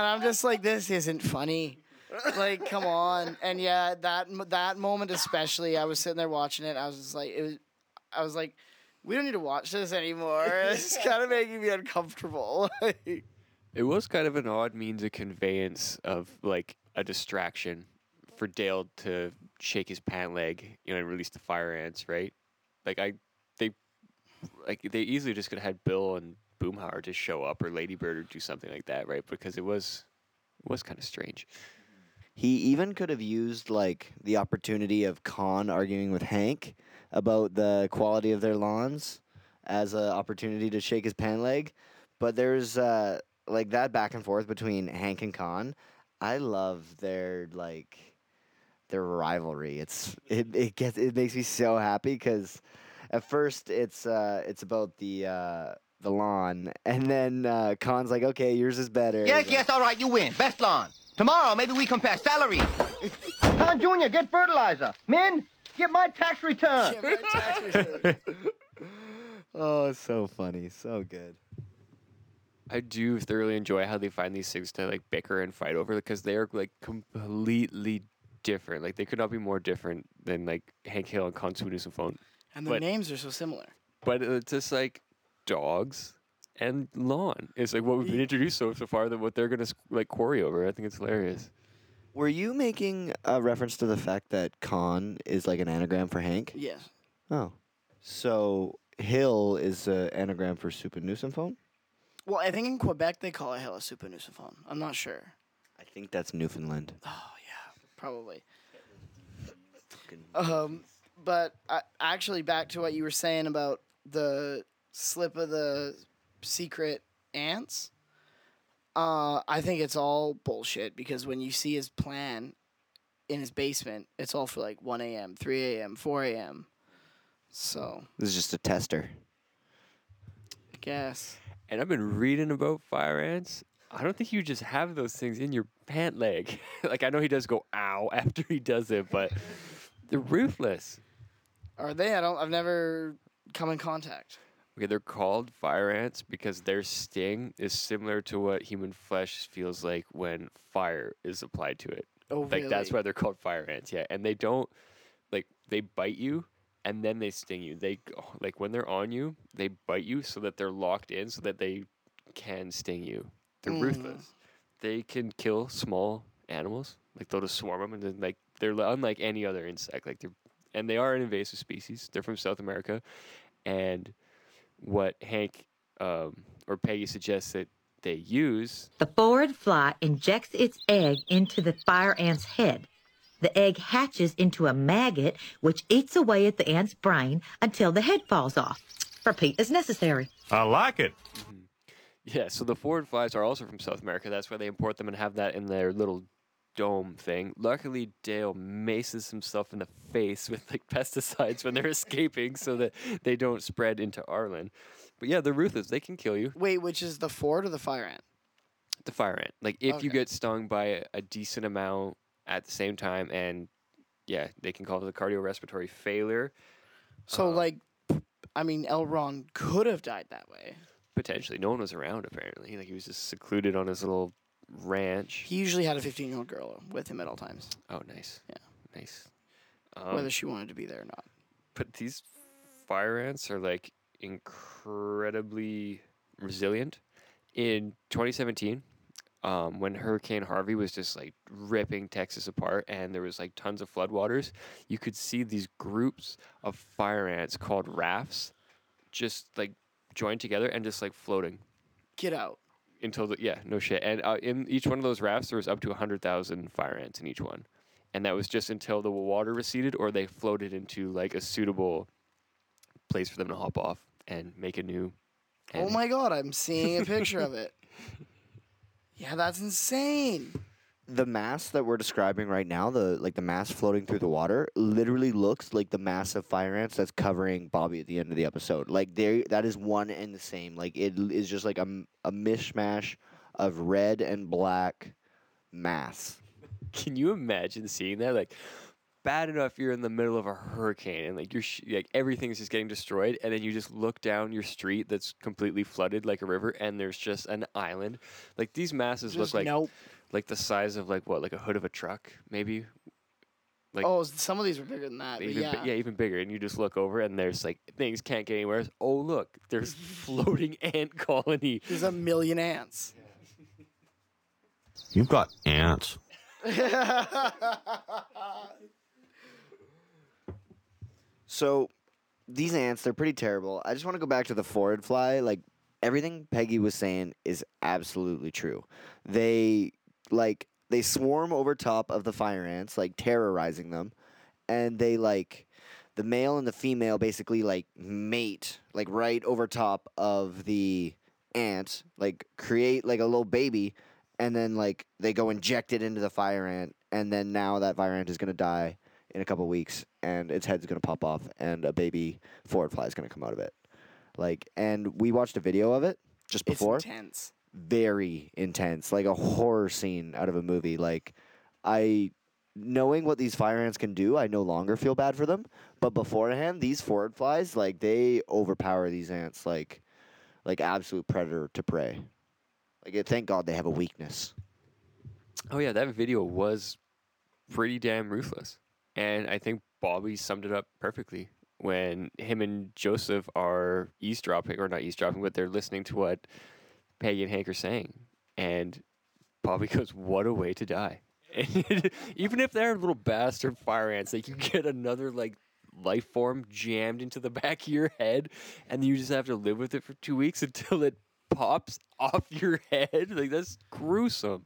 I'm just like, this isn't funny. Like, come on. And yeah, that that moment especially, I was sitting there watching it. I was just like, it was, I was like, we don't need to watch this anymore. It's kind of making me uncomfortable. It was kind of an odd means of conveyance of like a distraction for Dale to shake his pant leg, you know, and release the fire ants, right? Like I, they, like they easily just could have had Bill and Boomhauer just show up or Ladybird or do something like that, right? Because it was, it was kind of strange. He even could have used like the opportunity of Kahn arguing with Hank about the quality of their lawns as an opportunity to shake his pant leg. But there's uh, like that back and forth between Hank and Kahn. I love their like their rivalry. It's it it gets it makes me so happy because at first it's uh it's about the uh the lawn and then uh Kahn's like okay yours is better. Yes, yes, all right, you win. Best lawn. Tomorrow, maybe we compare salary. Kahn Jr., get fertilizer. Minh, get my tax return. Oh, it's so funny, so good. I do thoroughly enjoy how they find these things to like bicker and fight over because they are like completely different. Like they could not be more different than like Hank Hill and Kahn Souphanousinphone. and their But- names are so similar. But it's just like dogs and lawn. It's like what we've been introduced so so far that what they're gonna like quarry over. I think it's hilarious. Were you making a reference to the fact that Kahn is like an anagram for Hank? Yes. Oh, so Hill is an anagram for Souphanousinphone? Well, I think in Quebec they call it Hella Supernussophone. I'm not sure. I think that's Newfoundland. Oh yeah, probably. Um, but uh, actually, back to what you were saying about the slip of the secret ants. Uh, I think it's all bullshit because when you see his plan in his basement, it's all for like 1 a.m., 3 a.m., 4 a.m. So, This is just a tester. I guess. And I've been reading about fire ants. I don't think you just have those things in your pant leg. like I know he does go ow after he does it, but they're ruthless. Are they? I don't. I've never come in contact. Okay, they're called fire ants because their sting is similar to what human flesh feels like when fire is applied to it. Oh, Like that's why they're called fire ants. Yeah, and they don't like they bite you and then they sting you. They like when they're on you, they bite you so that they're locked in so that they can sting you. They're Mm. ruthless. They can kill small animals. Like they'll just swarm them and then like they're unlike any other insect. Like they're and they are an invasive species. They're from South America, and what Hank um, or Peggy suggests that they use The phorid fly injects its egg into the fire ant's head. The egg hatches into a maggot, which eats away at the ant's brain until the head falls off. Repeat as necessary. I like it. Mm-hmm. Yeah, so the phorid flies are also from South America. That's why they import them and have that in their little dome thing. Luckily, Dale maces himself in the face with like pesticides when they're escaping so that they don't spread into Arlen. But yeah, they're ruthless. They can kill you. Wait, which is the phorid or the Fire Ant? The fire ant. Like if you get stung by a, a decent amount at the same time, and yeah, they can call it a cardiorespiratory failure. So, Uh, like, I mean, Elrond could have died that way. Potentially, no one was around. Apparently, like he was just secluded on his little ranch. He usually had a 15 year old girl with him at all times, Oh, nice. Yeah. nice. Um, whether she wanted to be there or not. but these fire ants are like incredibly resilient. In 2017, um, when Hurricane Harvey was just like ripping Texas apart and there was like tons of floodwaters, you could see these groups of fire ants called rafts just like joined together and just like floating Get out. until the yeah no shit and uh, in each one of those rafts there was up to 100000 fire ants in each one and that was just until the water receded or they floated into like a suitable place for them to hop off and make a new Oh and- my god, I'm seeing a picture of it. Yeah, that's insane. The mass that we're describing right now, the like the mass floating through the water, literally looks like the mass of fire ants that's covering Bobby at the end of the episode. Like they, that is one and the same. Like it is just like a, a mishmash of red and black mass. can you imagine seeing that like bad enough you're in the middle of a hurricane and like you're sh- like everything's just getting destroyed and then you just look down your street that's completely flooded like a river and there's just an island like these masses Just look like nope. like the size of like what like a hood of a truck maybe like- oh, some of these were bigger than that. But even yeah. yeah, even bigger. And you just look over, and there's like things can't get anywhere. Oh, look, there's floating ant colony. There's a million ants. You've got ants. So these ants, they're pretty terrible. I just want to go back to the phorid fly. Like everything Peggy was saying is absolutely true. They like they swarm over top of the fire ants, like terrorizing them, and they like the male and the female basically like mate like right over top of the ant, like create like a little baby, and then like they go inject it into the fire ant, and then now that fire ant is gonna die in a couple weeks, and its head's gonna pop off, and a baby phorid fly is gonna come out of it. Like, and we watched a video of it just before. It's before. intense. Very intense, like a horror scene out of a movie. Like, I knowing what these fire ants can do, I no longer feel bad for them. But beforehand, these phorid flies, like they overpower these ants, like like absolute predator to prey. Like, thank God they have a weakness. Oh yeah, that video was pretty damn ruthless, and I think Bobby summed it up perfectly when him and Joseph are eavesdropping, or not eavesdropping, but they're listening to what Peggy and Hank are saying, and Bobby goes, "What a way to die!" And even if they're little bastard fire ants, like you get another like life form jammed into the back of your head, and you just have to live with it for two weeks until it pops off your head. Like that's gruesome.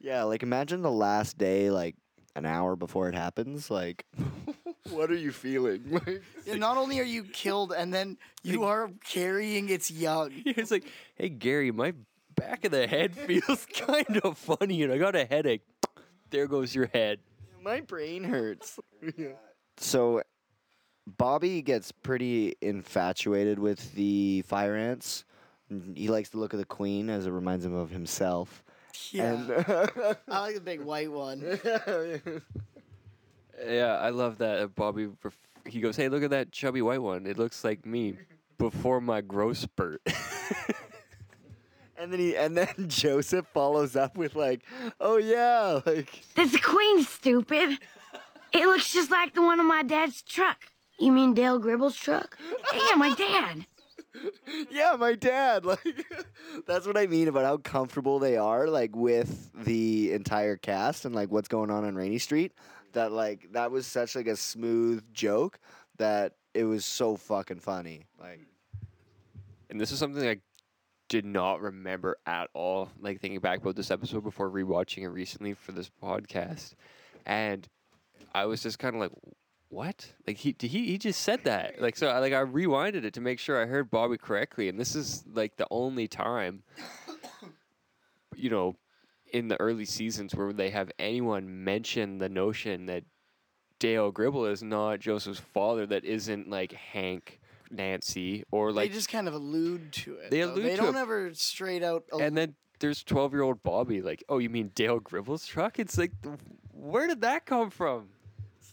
Yeah, like imagine the last day like an hour before it happens. Like, what are you feeling? Like, Yeah, not only are you killed, and then you are carrying its young. it's like, hey Gary, my back of the head feels kind of funny, and I got a headache. There goes your head. my brain hurts. So, Bobby gets pretty infatuated with the fire ants. He likes the look of the queen as it reminds him of himself. Yeah, And I like the big white one. Yeah, I love that. Bobby, ref- he goes, hey, look at that chubby white one. It looks like me before my growth spurt. and then he and then Joseph follows up with like, "Oh yeah, like That's the queen, stupid. It looks just like the one on my dad's truck. You mean Dale Gribble's truck? Yeah, my dad. yeah, my dad." Like that's what I mean about how comfortable they are like with the entire cast and like what's going on on Rainey Street. That like that was such like a smooth joke that it was so fucking funny. Like and this is something I did not remember at all. Like thinking back about this episode before rewatching it recently for this podcast, and I was just kind of like, "What? Like he he he just said that?" Like so, I, like I rewinded it to make sure I heard Bobby correctly, and this is like the only time, you know, in the early seasons where they have anyone mention the notion that Dale Gribble is not Joseph's father, that isn't like Hank. Nancy or like they just kind of allude to it. They though. allude They don't it. ever straight out. al- And then there's 12 year old Bobby, like, oh, you mean Dale Gribble's truck? It's like, where did that come from?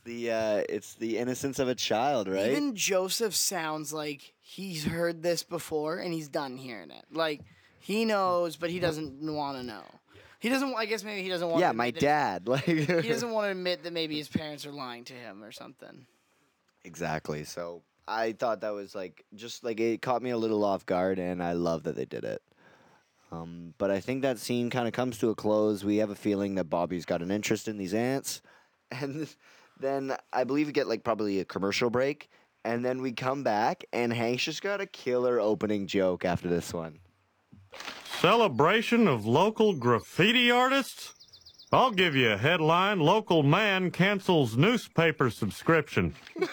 The uh, it's the innocence of a child, right? Even Joseph sounds like he's heard this before and he's done hearing it. Like he knows, but he doesn't want to know. He doesn't. I guess maybe he doesn't want. yeah, my dad. Like he doesn't want to admit that maybe his parents are lying to him or something. Exactly. So I thought that was like just like it caught me a little off guard, and I love that they did it. Um, but I think that scene kind of comes to a close. We have a feeling that Bobby's got an interest in these ants, and then I believe we get like probably a commercial break, and then we come back, and Hank's just got a killer opening joke after this one. Celebration of local graffiti artists? I'll give you a headline Local man cancels newspaper subscription.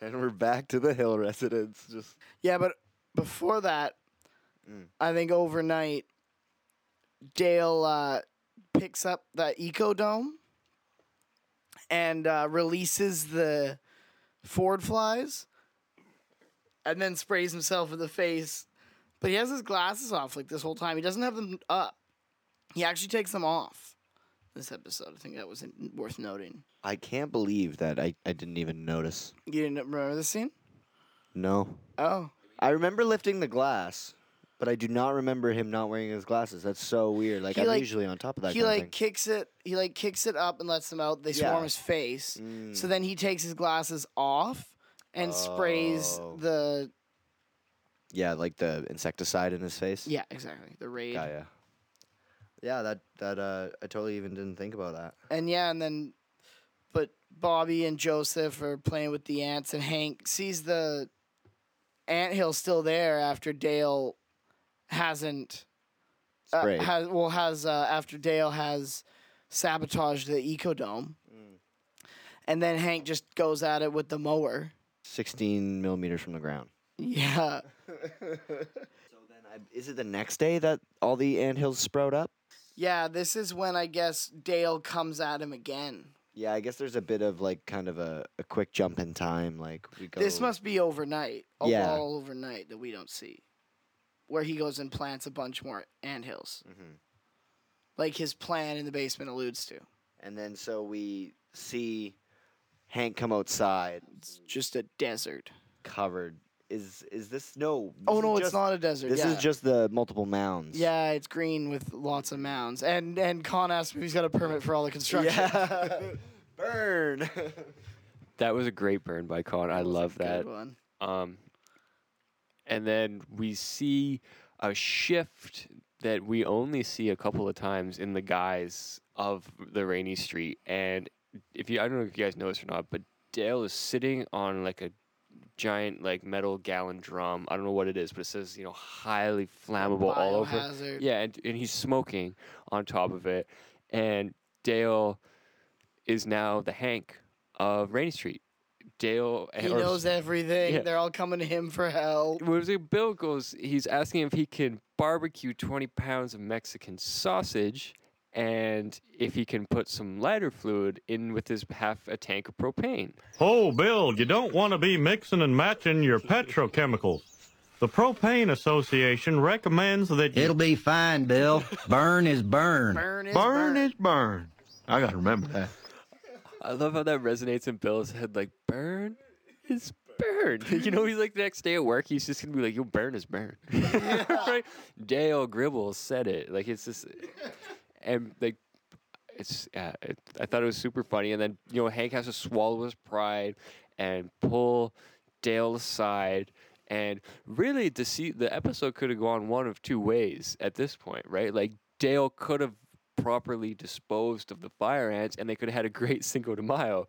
And we're back to the hill residence. Just Yeah, but before that, I think overnight, Dale uh, picks up that Eco Ecodome and uh, releases the phorid flies, and then sprays himself in the face. But he has his glasses off like this whole time. He doesn't have them up. He actually takes them off. This episode, I think that was worth noting. I can't believe that I, I didn't even notice. You didn't remember the scene? No. Oh, I remember lifting the glass, but I do not remember him not wearing his glasses. That's so weird. Like He, I'm like- usually on top of that he kind like of thing. kicks it. He like kicks it up and lets them out. They Yeah. swarm his face. Mm. So then he takes his glasses off and sprays Oh. the. Yeah, like the insecticide in his face. Yeah, exactly. The raid. Yeah, yeah. Yeah, that that uh, I totally even didn't think about that. And yeah, and then, but Bobby and Joseph are playing with the ants, and Hank sees the anthill still there after Dale hasn't. Uh, has well has uh, after Dale has sabotaged the ecodome, Mm. and then Hank just goes at it with the mower. 16 millimeters from the ground. Yeah, So then, I, is it the next day that all the anthills sprout up? yeah. This is when I guess Dale comes at him again. Yeah, I guess there's a bit of like kind of a, a quick jump in time. Like we go. This must be overnight. Yeah. all overnight that we don't see. Where he goes and plants a bunch more anthills. Mhm. Like his plan in the basement alludes to. And then so we see Hank come outside, It's just a desert. covered. Is is this no? this Oh is no, it's just- not a desert. This yeah. is just the multiple mounds. Yeah, it's green with lots of mounds. And and Kahn asked me if he's got a permit for all the construction. Yeah. Burn. That was a great burn by Kahn. I That was love that. good one. Um, and then we see a shift that we only see a couple of times in the guise of the rainy street. And if you, I don't know if you guys know this or not, but Dale is sitting on like a giant like metal gallon drum. I don't know what it is, but it says you know highly flammable all over. Biohazard. Yeah, and, and he's smoking on top of it, and Dale is now the Hank of Rainey Street. Dale He or- knows everything. Yeah. They're all coming to him for help. What was it? Bill goes. He's asking if he can barbecue twenty pounds of Mexican sausage, and if he can put some lighter fluid in with his half a tank of propane. Oh, Bill, you don't want to be mixing and matching your petrochemicals. The Propane Association recommends that you. It'll be fine, Bill. Burn is burn. Burn is Burn burn. is burn. I gotta remember that. I love how that resonates in Bill's head. Like burn is burn. You know, he's like the next day at work, he's just gonna be like, "Yo, burn is burn." right? Dale Gribble said it. Like it's just, and like. It's yeah, it, I thought it was super funny, and then you know Hank has to swallow his pride and pull Dale aside, and really the see the episode could have gone one of two ways at this point, right? Like Dale could have properly disposed of the fire ants, and they could have had a great Cinco de Mayo,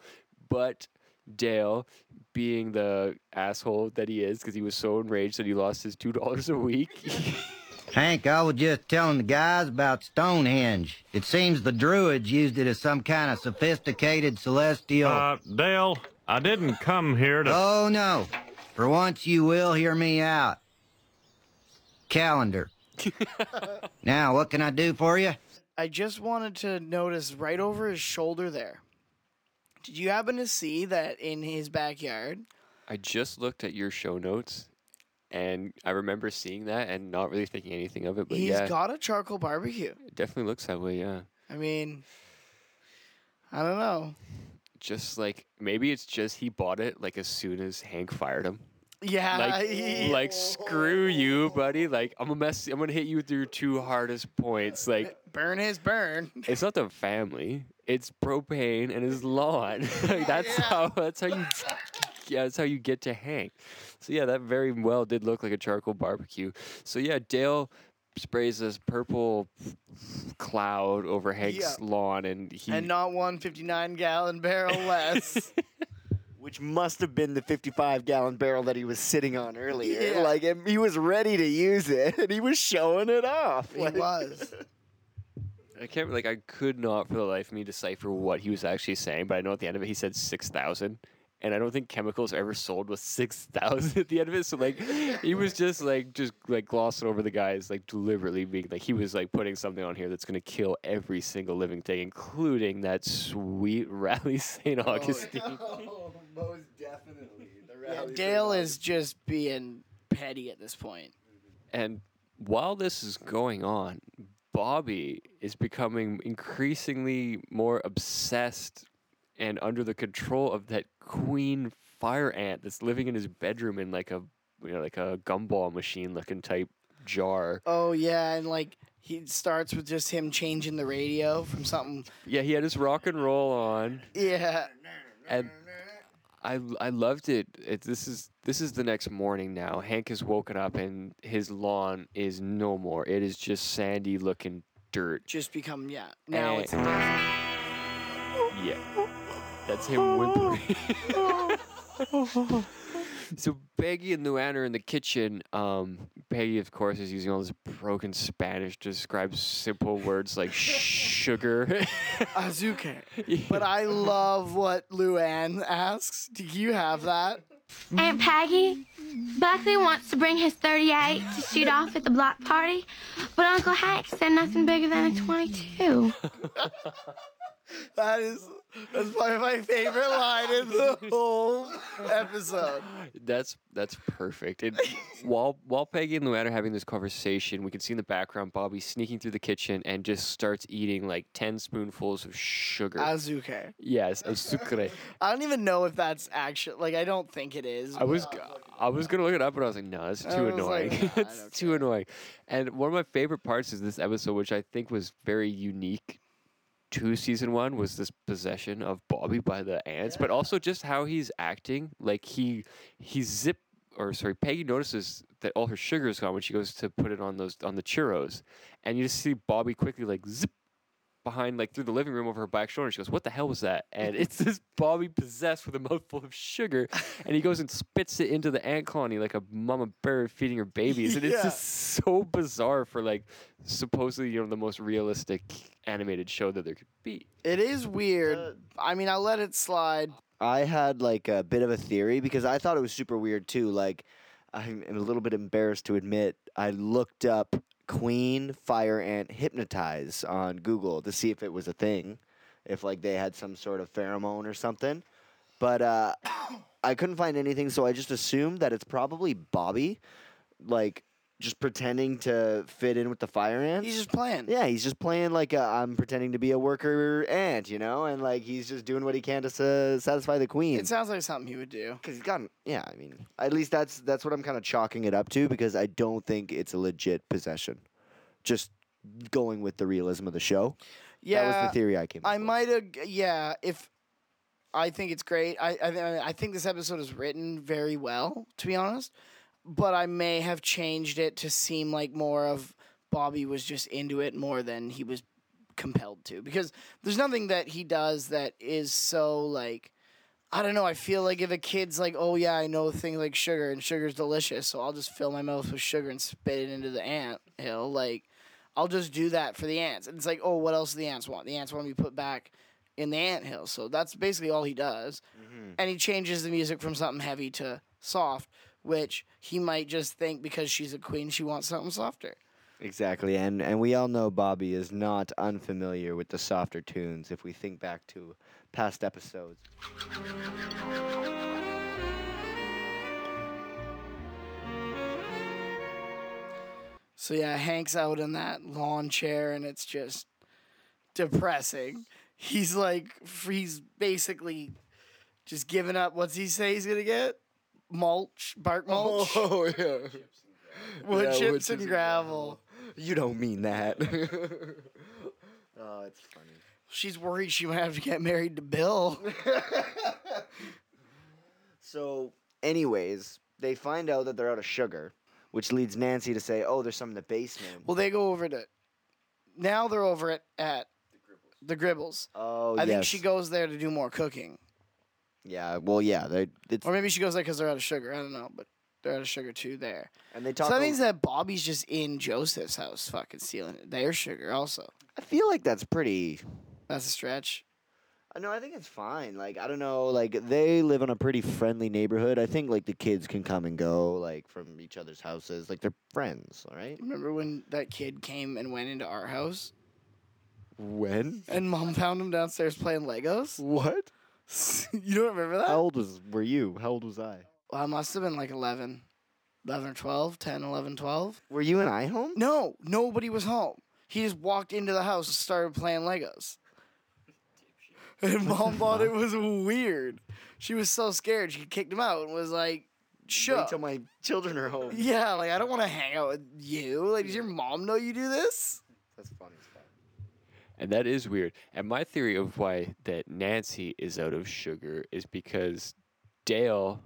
but Dale, being the asshole that he is, because he was so enraged that he lost his two dollars a week. Hank, I was just telling the guys about Stonehenge. It seems the Druids used it as some kind of sophisticated celestial. Uh, Dale, I didn't come here to. Oh, no. For once, you will hear me out. Calendar. now, what can I do for you? I just wanted to notice right over his shoulder there. Did you happen to see that in his backyard? I just looked at your show notes, and I remember seeing that and not really thinking anything of it. But He's yeah, got a charcoal barbecue. it definitely looks that way. Yeah, I mean, I don't know. just like maybe it's just he bought it like as soon as Hank fired him. Yeah, Like, like screw you, buddy. Like I'm gonna mess. I'm gonna hit you with your two hardest points. Like burn his burn. it's not the family. It's propane and his lawn. Like, that's how. That's how you. Yeah, that's how you get to Hank. So yeah, that very well did look like a charcoal barbecue. So yeah, Dale sprays this purple cloud over Hank's lawn, and he. and not one 59 gallon barrel less. Which must have been the 55 gallon barrel that he was sitting on earlier. Yeah. Like, and he was ready to use it, and he was showing it off. he Like- was. I can't like I could not for the life of me decipher what he was actually saying, but I know at the end of it he said six thousand. And I don't think chemicals are ever sold with six thousand at the end of it. So like he was just like just like glossing over the guys like deliberately being like he was like putting something on here that's gonna kill every single living thing, including that sweet Raleigh St. Oh, Augustine. most definitely. The Yeah, Dale is just being petty at this point. And while this is going on, Bobby is becoming increasingly more obsessed and under the control of that queen fire ant that's living in his bedroom in like a you know like a gumball machine looking type jar. Oh yeah, and like he starts with just him changing the radio from something. Yeah, he had his rock and roll on. Yeah, and I I loved it. it. This is this is the next morning now. Hank has woken up and his lawn is no more. It is just sandy looking dirt. just become yeah. Now Eh. it's. Yeah, that's him whimpering. so Peggy and Luanne are in the kitchen. Um, Peggy, of course, is using all this broken Spanish to describe simple words like sugar. Azuke. But I love what Luanne asks. Do you have that? Aunt Peggy, Buckley wants to bring his 38 to shoot off at the block party, but Uncle Hank said nothing bigger than a 22. That is that's probably my favorite line in the whole episode. That's that's perfect. And while while Peggy and Luanne are having this conversation, we can see in the background Bobby sneaking through the kitchen and just starts eating like ten spoonfuls of sugar. Azuke. yes, of. I don't even know if that's actually like I don't think it is. I was I was gonna look it up, but I was like, no, it's I too annoying. like, nah, it's too annoying. And one of my favorite parts is this episode, which I think was very unique to season one, was this possession of Bobby by the ants, but also just how he's acting. Like he he zip or sorry, Peggy notices that all her sugar is gone when she goes to put it on those on the churros, and you just see Bobby quickly like zip behind, like through the living room over her back shoulder. She goes, "What the hell was that?" And it's this Bobby possessed with a mouthful of sugar, and he goes and spits it into the ant colony like a mama bird feeding her babies, and it's just so bizarre for like supposedly you know the most realistic animated show that there could be. It is weird. Uh, I mean, I'll let it slide. I had like a bit of a theory because I thought it was super weird too. Like, I'm a little bit embarrassed to admit I looked up Queen Fire Ant Hypnotize on Google to see if it was a thing, if like they had some sort of pheromone or something. But uh, I couldn't find anything, so I just assumed that it's probably Bobby, like just pretending to fit in with the fire ants. He's just playing. Yeah, he's just playing like i I'm pretending to be a worker ant, you know, and like he's just doing what he can to sa- satisfy the queen. It sounds like something he would do. Because he's gotten, yeah. I mean, at least that's that's what I'm kind of chalking it up to because I don't think it's a legit possession. Just going with the realism of the show. Yeah, that was the theory I came. I might have. Yeah, if I think it's great. I I, I think this episode is written very well, to be honest. But I may have changed it to seem like more of Bobby was just into it more than he was compelled to, because there's nothing that he does that is so like. I don't know. I feel like if a kid's like, "Oh yeah, I know things like sugar and sugar's delicious, so I'll just fill my mouth with sugar and spit it into the ant hill," like I'll just do that for the ants. And it's like, oh, what else do the ants want? The ants want to be put back in the ant hill. So that's basically all he does. Mm-hmm. And he changes the music from something heavy to soft, which he might just think because she's a queen, she wants something softer. exactly, and and we all know Bobby is not unfamiliar with the softer tunes. If we think back to past episodes. So yeah, Hank's out in that lawn chair, and it's just depressing. He's like, he's basically just giving up. What's he say he's gonna get? Mulch, bark oh, mulch, Oh yeah. wood yeah, chips wood and chips and gravel. You don't mean that. oh, it's funny. She's worried she might have to get married to Bill. So, anyways, they find out that they're out of sugar, which leads Nancy to say, "Oh, there's some in the basement." Well, they go over to. Now they're over at at the Gribbles. oh, yeah. I think yes. she goes there to do more cooking, Yeah, well, yeah, they it's or maybe she goes there because they're out of sugar. I don't know, but they're out of sugar too there. and they So talk. that a- means that Bobby's just in Joseph's house, fucking stealing their sugar. Also, I feel like that's pretty. that's a stretch. uh, No, I think it's fine. Like I don't know, like they live in a pretty friendly neighborhood. I think like the kids can come and go like from each other's houses. Like they're friends, all right? Remember when that kid came and went into our house, When? and Mom found him downstairs playing Legos? What? you don't remember that? How old was were you? How old was I? Well, I must have been like 11. 11 or 12, 10, 11, 12. Were you and I home? No, nobody was home. He just walked into the house and started playing Legos. And mom thought it was weird. She was so scared. She kicked him out and was like, Wait shut till my children are home. Yeah, like, I don't want to hang out with you. Like, does your mom know you do this? That's funny. And that is weird. And my theory of why that Nancy is out of sugar is because Dale,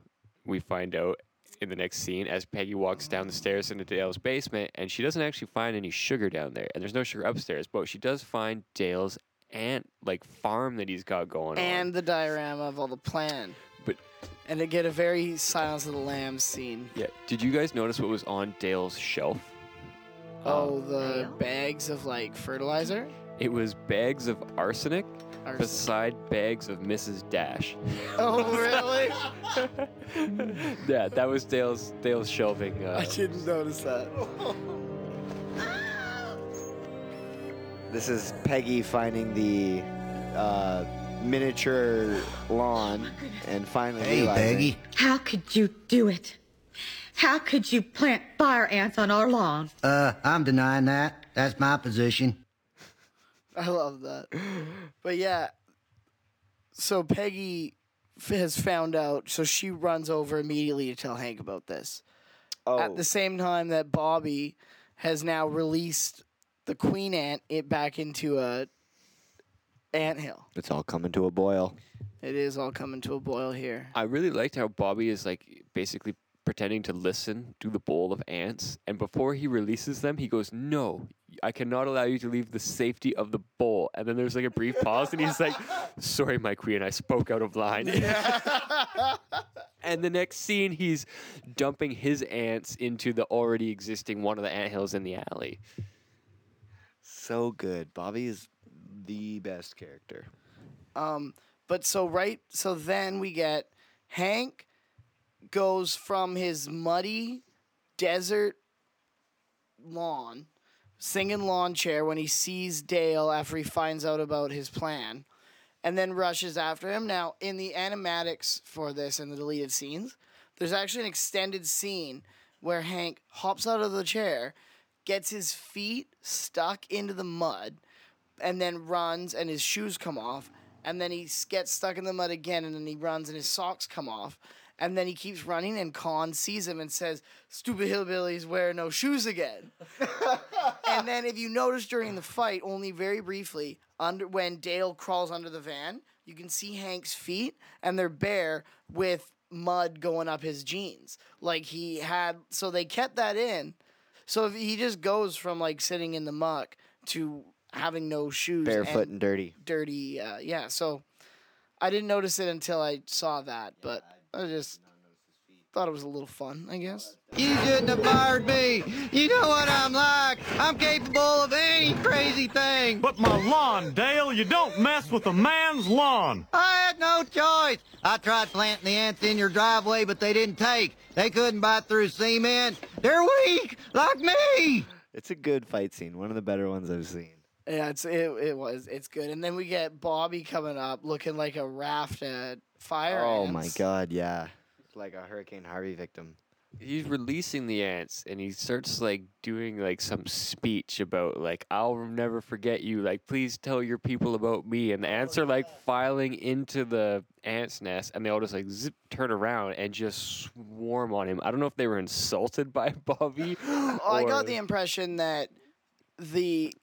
we find out in the next scene, as Peggy walks down the stairs into Dale's basement, and she doesn't actually find any sugar down there, and there's no sugar upstairs, but she does find Dale's ant like farm that he's got going on. And the diorama of all the plan. But And to get a very Silence of the Lambs scene. yeah, did you guys notice what was on Dale's shelf? Oh, um, the bags of, like, fertilizer? It was bags of arsenic Arsenic. beside bags of Mrs. Dash. Oh, really? yeah, that was Dale's Dale's shelving. Uh, I didn't notice that. This is Peggy finding the uh, miniature lawn and finally Hey, realizing. Peggy. How could you do it? How could you plant fire ants on our lawn? Uh, I'm denying that. That's my position. I love that. But yeah, so Peggy f- has found out, so she runs over immediately to tell Hank about this. Oh, At the same time that Bobby has now released the queen ant it back into a ant hill. it's all coming to a boil. It is all coming to a boil here. I really liked how Bobby is like basically pretending to listen to the bowl of ants, and before he releases them, he goes, "No, I cannot allow you to leave the safety of the bowl. And then there's like a brief pause, and he's like, "Sorry, my queen, I spoke out of line." and the next scene, he's dumping his ants into the already existing one of the ant hills in the alley. So good. Bobby is the best character. Um, but so right, so then we get Hank goes from his muddy desert lawn, singing lawn chair when he sees Dale after he finds out about his plan, and then rushes after him. Now, in the animatics for this and the deleted scenes, there's actually an extended scene where Hank hops out of the chair, gets his feet stuck into the mud, and then runs and his shoes come off and then he gets stuck in the mud again and then he runs and his socks come off and then he keeps running and Kahn sees him and says stupid hillbillies wear no shoes again and then if you notice during the fight only very briefly under when Dale crawls under the van you can see Hank's feet and they're bare with mud going up his jeans like he had so they kept that in so if he just goes from like sitting in the muck to having no shoes, Barefoot and dirty. dirty, uh, yeah. So I didn't notice it until I saw that, but I just thought it was a little fun, I guess. You shouldn't have fired me. You know what I'm like. I'm capable of any crazy thing. But my lawn, Dale, you don't mess with a man's lawn. I had no choice. I tried planting the ants in your driveway, but they didn't take. They couldn't bite through cement. They're weak, like me. It's a good fight scene. One of the better ones I've seen. Yeah, it's it, it was it's good, and then we get Bobby coming up looking like a raft of fire. Oh my god, yeah. Like a Hurricane Harvey victim. He's releasing the ants, and he starts like doing like some speech about like I'll never forget you. Like please tell your people about me. And the ants oh, are like filing into the ants nest, and they all just like zip turn around and just swarm on him. I don't know if they were insulted by Bobby. Oh, I got the impression that the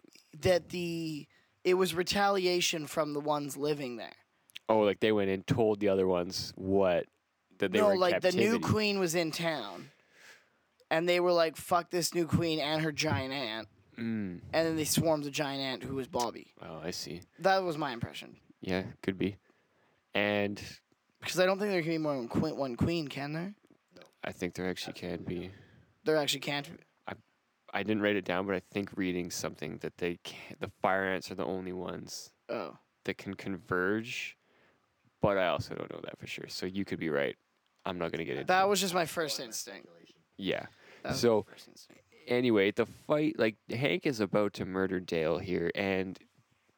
that the it was retaliation from the ones living there. Oh, like they went and told the other ones what that they no, were in like the new queen was in town, and they were like, "Fuck this new queen and her giant ant," Mm. and then they swarmed the giant ant who was Bobby. Oh, I see. That was my impression. Yeah, could be. And Because I don't think there can be more than queen, one queen, can there? I think there actually can be. There actually can't. be. I didn't write it down, but I think reading something that they can the fire ants are the only ones Oh, that can converge, but I also don't know that for sure. So you could be right. I'm not gonna get into that was just my first instinct. Yeah. That was So my first instinct. anyway, the fight like Hank is about to murder Dale here, and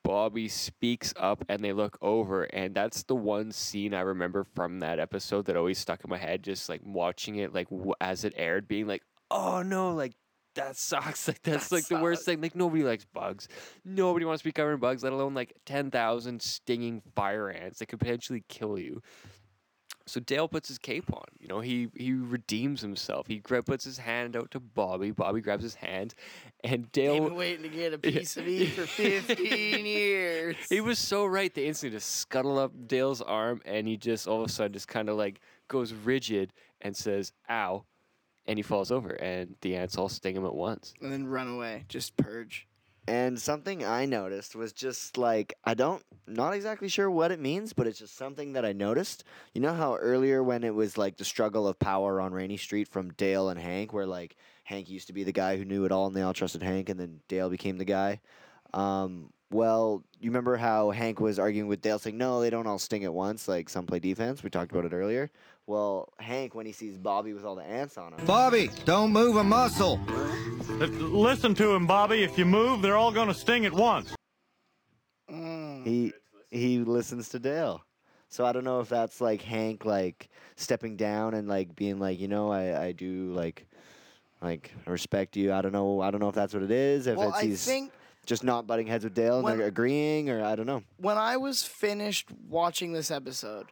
Bobby speaks up, and they look over, and that's the one scene I remember from that episode that always stuck in my head. Just like watching it, like w- as it aired, being like, "Oh no!" Like that sucks. Like that's That like the worst thing. Like nobody likes bugs. Nobody wants to be covered in bugs, let alone like ten thousand stinging fire ants that could potentially kill you. So Dale puts his cape on. You know, he he redeems himself. He puts his hand out to Bobby. Bobby grabs his hand, and They've Dale. been waiting to get a piece of me for 15 years. He was so right. They instantly just scuttle up Dale's arm, and he just all of a sudden just kind of like goes rigid and says, "Ow," and he falls over, and the ants all sting him at once. and then run away. Just purge. And something I noticed was just like I don't not exactly sure what it means, but it's just something that I noticed. You know how earlier when it was like the struggle of power on Rainey Street from Dale and Hank, where like Hank used to be the guy who knew it all and they all trusted Hank, and then Dale became the guy. Um, well, you remember how Hank was arguing with Dale, saying, "No, they don't all sting at once. Like some play defense." We talked about it earlier. Well, Hank, when he sees Bobby with all the ants on him, Bobby, don't move a muscle. Listen to him, Bobby. If you move, they're all going to sting at once. Mm. he he listens to Dale. So I don't know if that's like Hank like stepping down and like being like, you know, I, I do like like respect you. I don't know. I don't know if that's what it is. If Well, it's I he's think just not butting heads with Dale and When- they're agreeing, or I don't know. when I was finished watching this episode,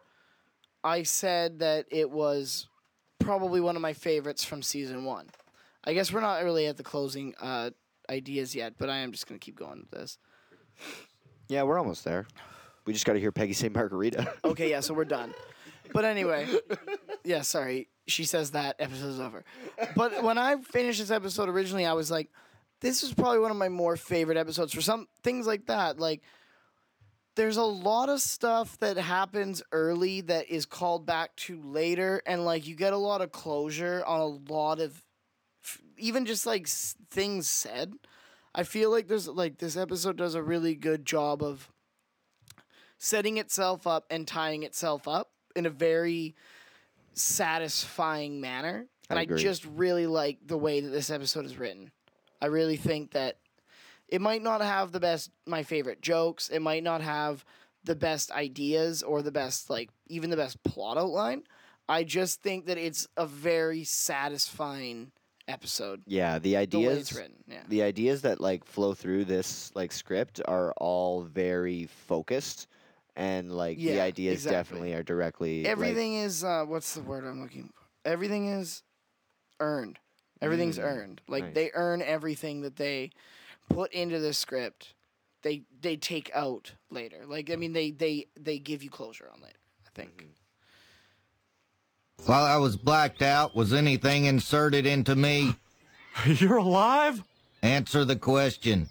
I said that it was probably one of my favorites from season one. I guess we're not really at the closing uh, ideas yet, but I am just going to keep going with this. Yeah, we're almost there. We just got to hear Peggy say margarita. Okay, yeah, so we're done. But anyway, yeah, sorry. She says that episode's over. But when I finished this episode originally, I was like, this is probably one of my more favorite episodes for some things like that. Like, there's a lot of stuff that happens early that is called back to later, and like you get a lot of closure on a lot of even just like s- things said. I feel like there's like this episode does a really good job of setting itself up and tying itself up in a very satisfying manner. And I, agree. just really like the way that this episode is written. I really think that it might not have the best my favorite jokes, it might not have the best ideas or the best like even the best plot outline. I just think that it's a very satisfying episode. Yeah, the The ideas it's written. Yeah. the ideas that like flow through this like script are all very focused and like the ideas exactly. definitely are directly like- Everything is uh, what's the word I'm looking for? Everything is earned. Everything's Mm, earned. Like nice. they earn everything that they put into the script. They they take out later. Like I mean they they they give you closure on later. I think. Mm-hmm. While I was blacked out, was anything inserted into me? You're alive? Answer the question.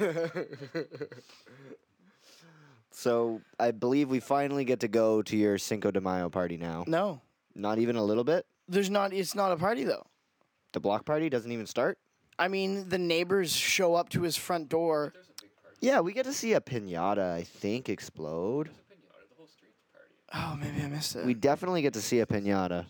So I believe we finally get to go to your Cinco de Mayo party now. No, Not even a little bit. there's not. It's not a party though. The block party doesn't even start. I mean, the neighbors show up to his front door. Yeah, we get to see a pinata, I think, explode. Oh, maybe I missed it. We definitely get to see a pinata.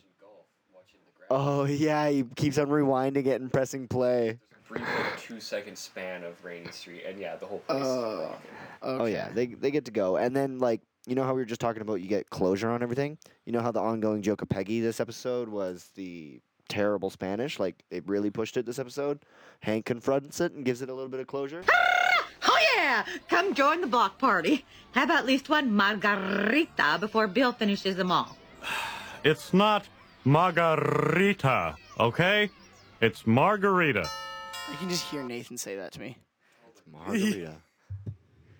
Oh yeah, he keeps on rewinding it and pressing play. Brief like two second span of Rainey Street, and yeah, the whole place Oh. okay. Oh yeah, they they get to go, and then like you know how we were just talking about you get closure on everything. You know how the ongoing joke of Peggy this episode was the terrible Spanish. Like they really pushed it this episode. Hank confronts it and gives it a little bit of closure. Oh, yeah! Come join the block party. Have at least one margarita before Bill finishes them all. It's not margarita, okay? It's margarita. I can just hear Nathan say that to me. It's margarita.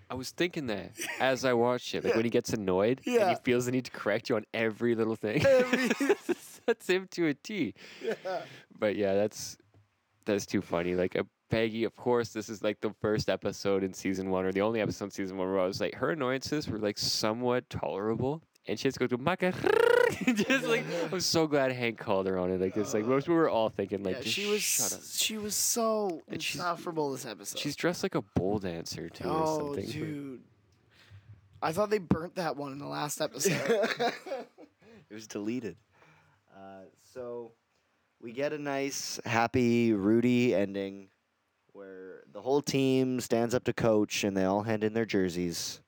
I was thinking that as I watched it, like when he gets annoyed and he feels the need to correct you on every little thing. that's him to a T. Yeah. But yeah, that's that's too funny. Like a Peggy, of course, this is like the first episode in season one, or the only episode in season one where I was like, her annoyances were like somewhat tolerable, and she has to go to Maca. just like I'm so glad Hank called her on it. Like it's like most we were all thinking like, yeah, just she was shut up. she was so And she's- insufferable this episode. She's dressed like a bowl dancer too, or oh, something. dude. I thought they burnt that one in the last episode. it was deleted. Uh, so we get a nice, happy Rudy ending where the whole team stands up to coach and they all hand in their jerseys,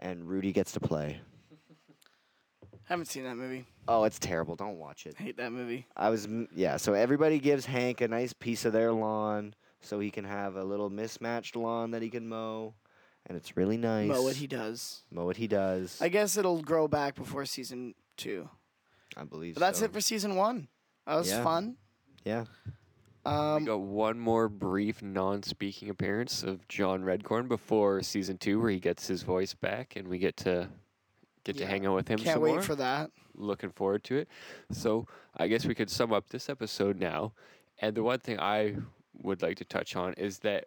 and Rudy gets to play. Haven't seen that movie. Oh, it's terrible. Don't watch it. Hate that movie. I was yeah. So everybody gives Hank a nice piece of their lawn so he can have a little mismatched lawn that he can mow, and it's really nice. Mow what he does. mow what he does. I guess it'll grow back before season two. I believe. But that's so. it for season one. That was Yeah. fun. Yeah. We Um, got one more brief non-speaking appearance of John Redcorn before season two, where he gets his voice back, and we get to get to hang out with him. can't some wait more. for that. Looking forward to it. So I guess we could sum up this episode now. And the one thing I would like to touch on is that,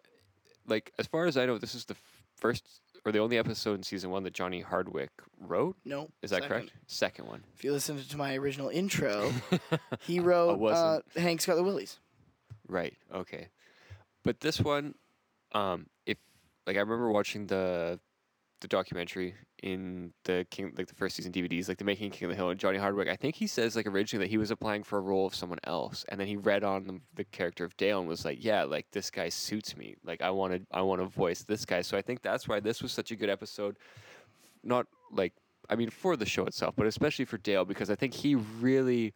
like, as far as I know, this is the f- first or the only episode in season one that Johnny Hardwick wrote. No. Is that second. correct? Second one. If you listen to my original intro, he wrote uh. Hank's Got the Willies. Right. Okay. But this one, um, if like I remember watching the the documentary in the King like the first season DVDs, like the making King of the Hill and Johnny Hardwick. I think he says like originally that he was applying for a role of someone else, and then he read on the, the character of Dale and was like, yeah, like this guy suits me. Like I wanted I want to voice this guy. So I think that's why this was such a good episode. Not like I mean for the show itself, but especially for Dale because I think he really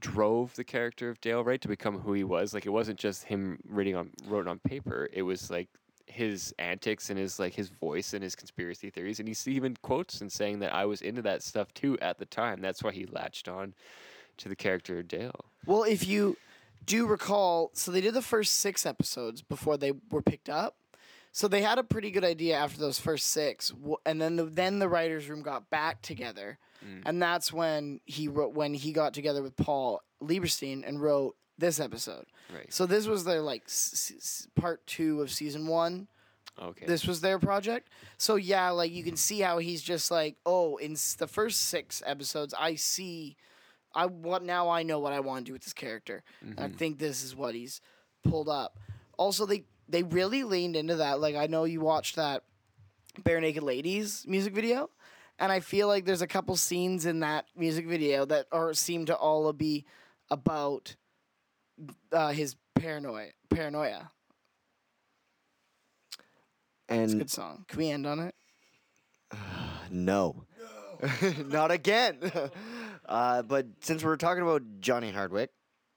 drove the character of Dale right to become who he was. Like it wasn't just him reading on wrote on paper. It was like his antics and his like his voice and his conspiracy theories. And he even quotes and saying that I was into that stuff too at the time. That's why he latched on to the character of Dale. Well, if you do recall, so they did the first six episodes before they were picked up. So they had a pretty good idea after those first six, and then the then the writers' room got back together, mm. and that's when he wrote when he got together with Paul Lieberstein and wrote this episode. Right. So this was their like s- s- part two of season one. Okay. This was their project. So yeah, like you can see how he's just like, oh, in s- the first six episodes, I see, I what now I know what I want to do with this character. And I Mhm. think this is what he's pulled up. Also, they they really leaned into that. Like I know you watched that Barenaked Ladies music video, and I feel like there's a couple scenes in that music video that are seem to all be about uh, his paranoia. Paranoia. It's a good song. Can we end on it? no, not again. uh, but since we're talking about Johnny Hardwick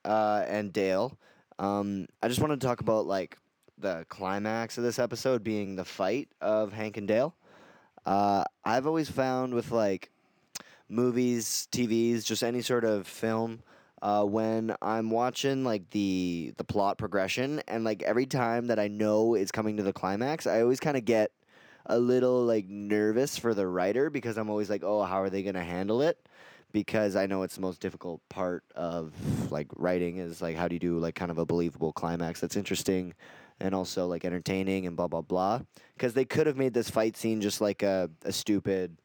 uh, and Dale, um, I just want to talk about like the climax of this episode being the fight of Hank and Dale. Uh, I've always found with like movies, TVs, just any sort of film, uh, when I'm watching like the the plot progression, and like every time that I know it's coming to the climax, I always kind of get a little like nervous for the writer because I'm always like, oh, how are they gonna handle it? Because I know it's the most difficult part of like writing is like how do you do like kind of a believable climax that's interesting and also like entertaining and blah blah blah. Because they could have made this fight scene just like a, a stupid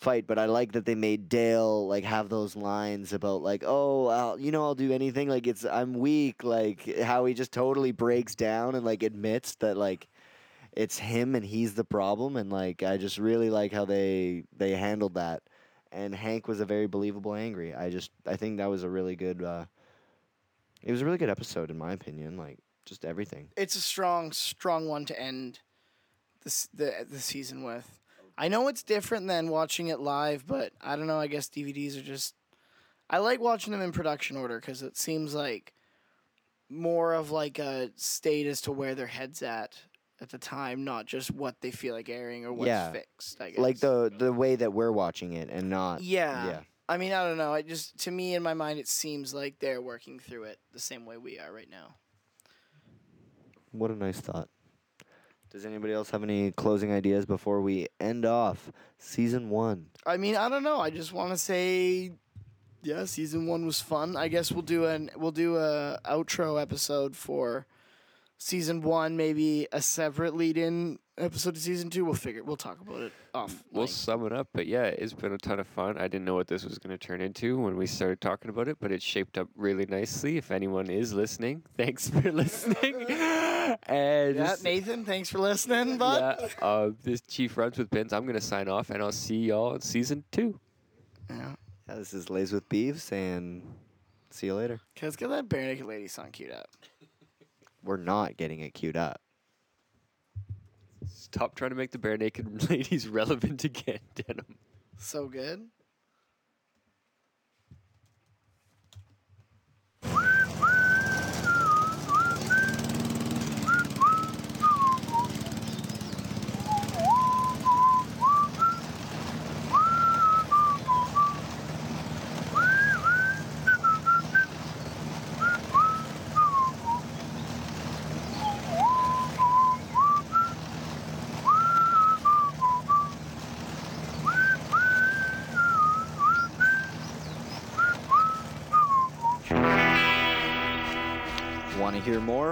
fight, but I like that they made Dale like have those lines about like, oh, I'll, you know, I'll do anything. Like it's I'm weak. Like how he just totally breaks down and like admits that like it's him and he's the problem. And like I just really like how they they handled that. And Hank was a very believable angry. I just I think that was a really good. uh It was a really good episode in my opinion. Like just everything. It's a strong, strong one to end this the the season with. I know it's different than watching it live, but I don't know. I guess DVDs are just. I like watching them in production order because it seems like more of like a state as to where their heads at at the time, not just what they feel like airing or what's yeah, fixed. I guess. like the the way that we're watching it and not. Yeah. Yeah. I mean, I don't know. I just to me in my mind, it seems like they're working through it the same way we are right now. What a nice thought. Does anybody else have any closing ideas before we end off season one? I mean, I don't know. I just want to say, yeah, season one was fun. I guess we'll do an we'll do a outro episode for season one, maybe a separate lead-in episode of season two. We'll figure. We'll talk about it off. We'll sum it up, but yeah, it's been a ton of fun. I didn't know what this was going to turn into when we started talking about it, but it shaped up really nicely. If anyone is listening, thanks for listening. and Yeah, Nathan, thanks for listening, bud. yeah, uh, this Chief runs with Pins. I'm going to sign off, and I'll see y'all in season two. Yeah. Yeah, this is Lays with Beeves, and see you later. Okay, let's get that Barenaked Lady song queued up. We're not getting it queued up. Stop trying to make the bare naked ladies relevant again, Denim. So good.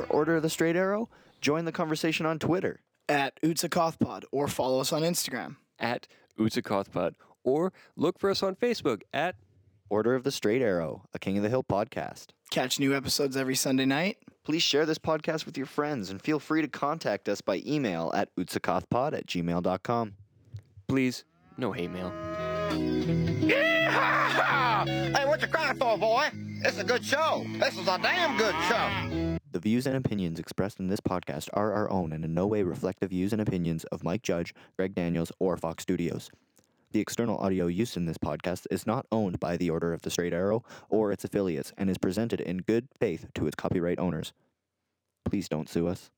To Order of the Straight Arrow? Join the conversation on Twitter. At Utsakothpod or follow us on Instagram. At Utsakothpod. Or look for us on Facebook at Order of the Straight Arrow, a King of the Hill podcast. Catch new episodes every Sunday night. Please share this podcast with your friends and feel free to contact us by email at utsakothpod at gmail.com. Please, no hate mail. Hey, what you crying for, boy? It's a good show. This is a damn good show. The views and opinions expressed in this podcast are our own and in no way reflect the views and opinions of Mike Judge, Greg Daniels, or Fox Studios. The external audio used in this podcast is not owned by the Order of the Straight Arrow or its affiliates and is presented in good faith to its copyright owners. Please don't sue us.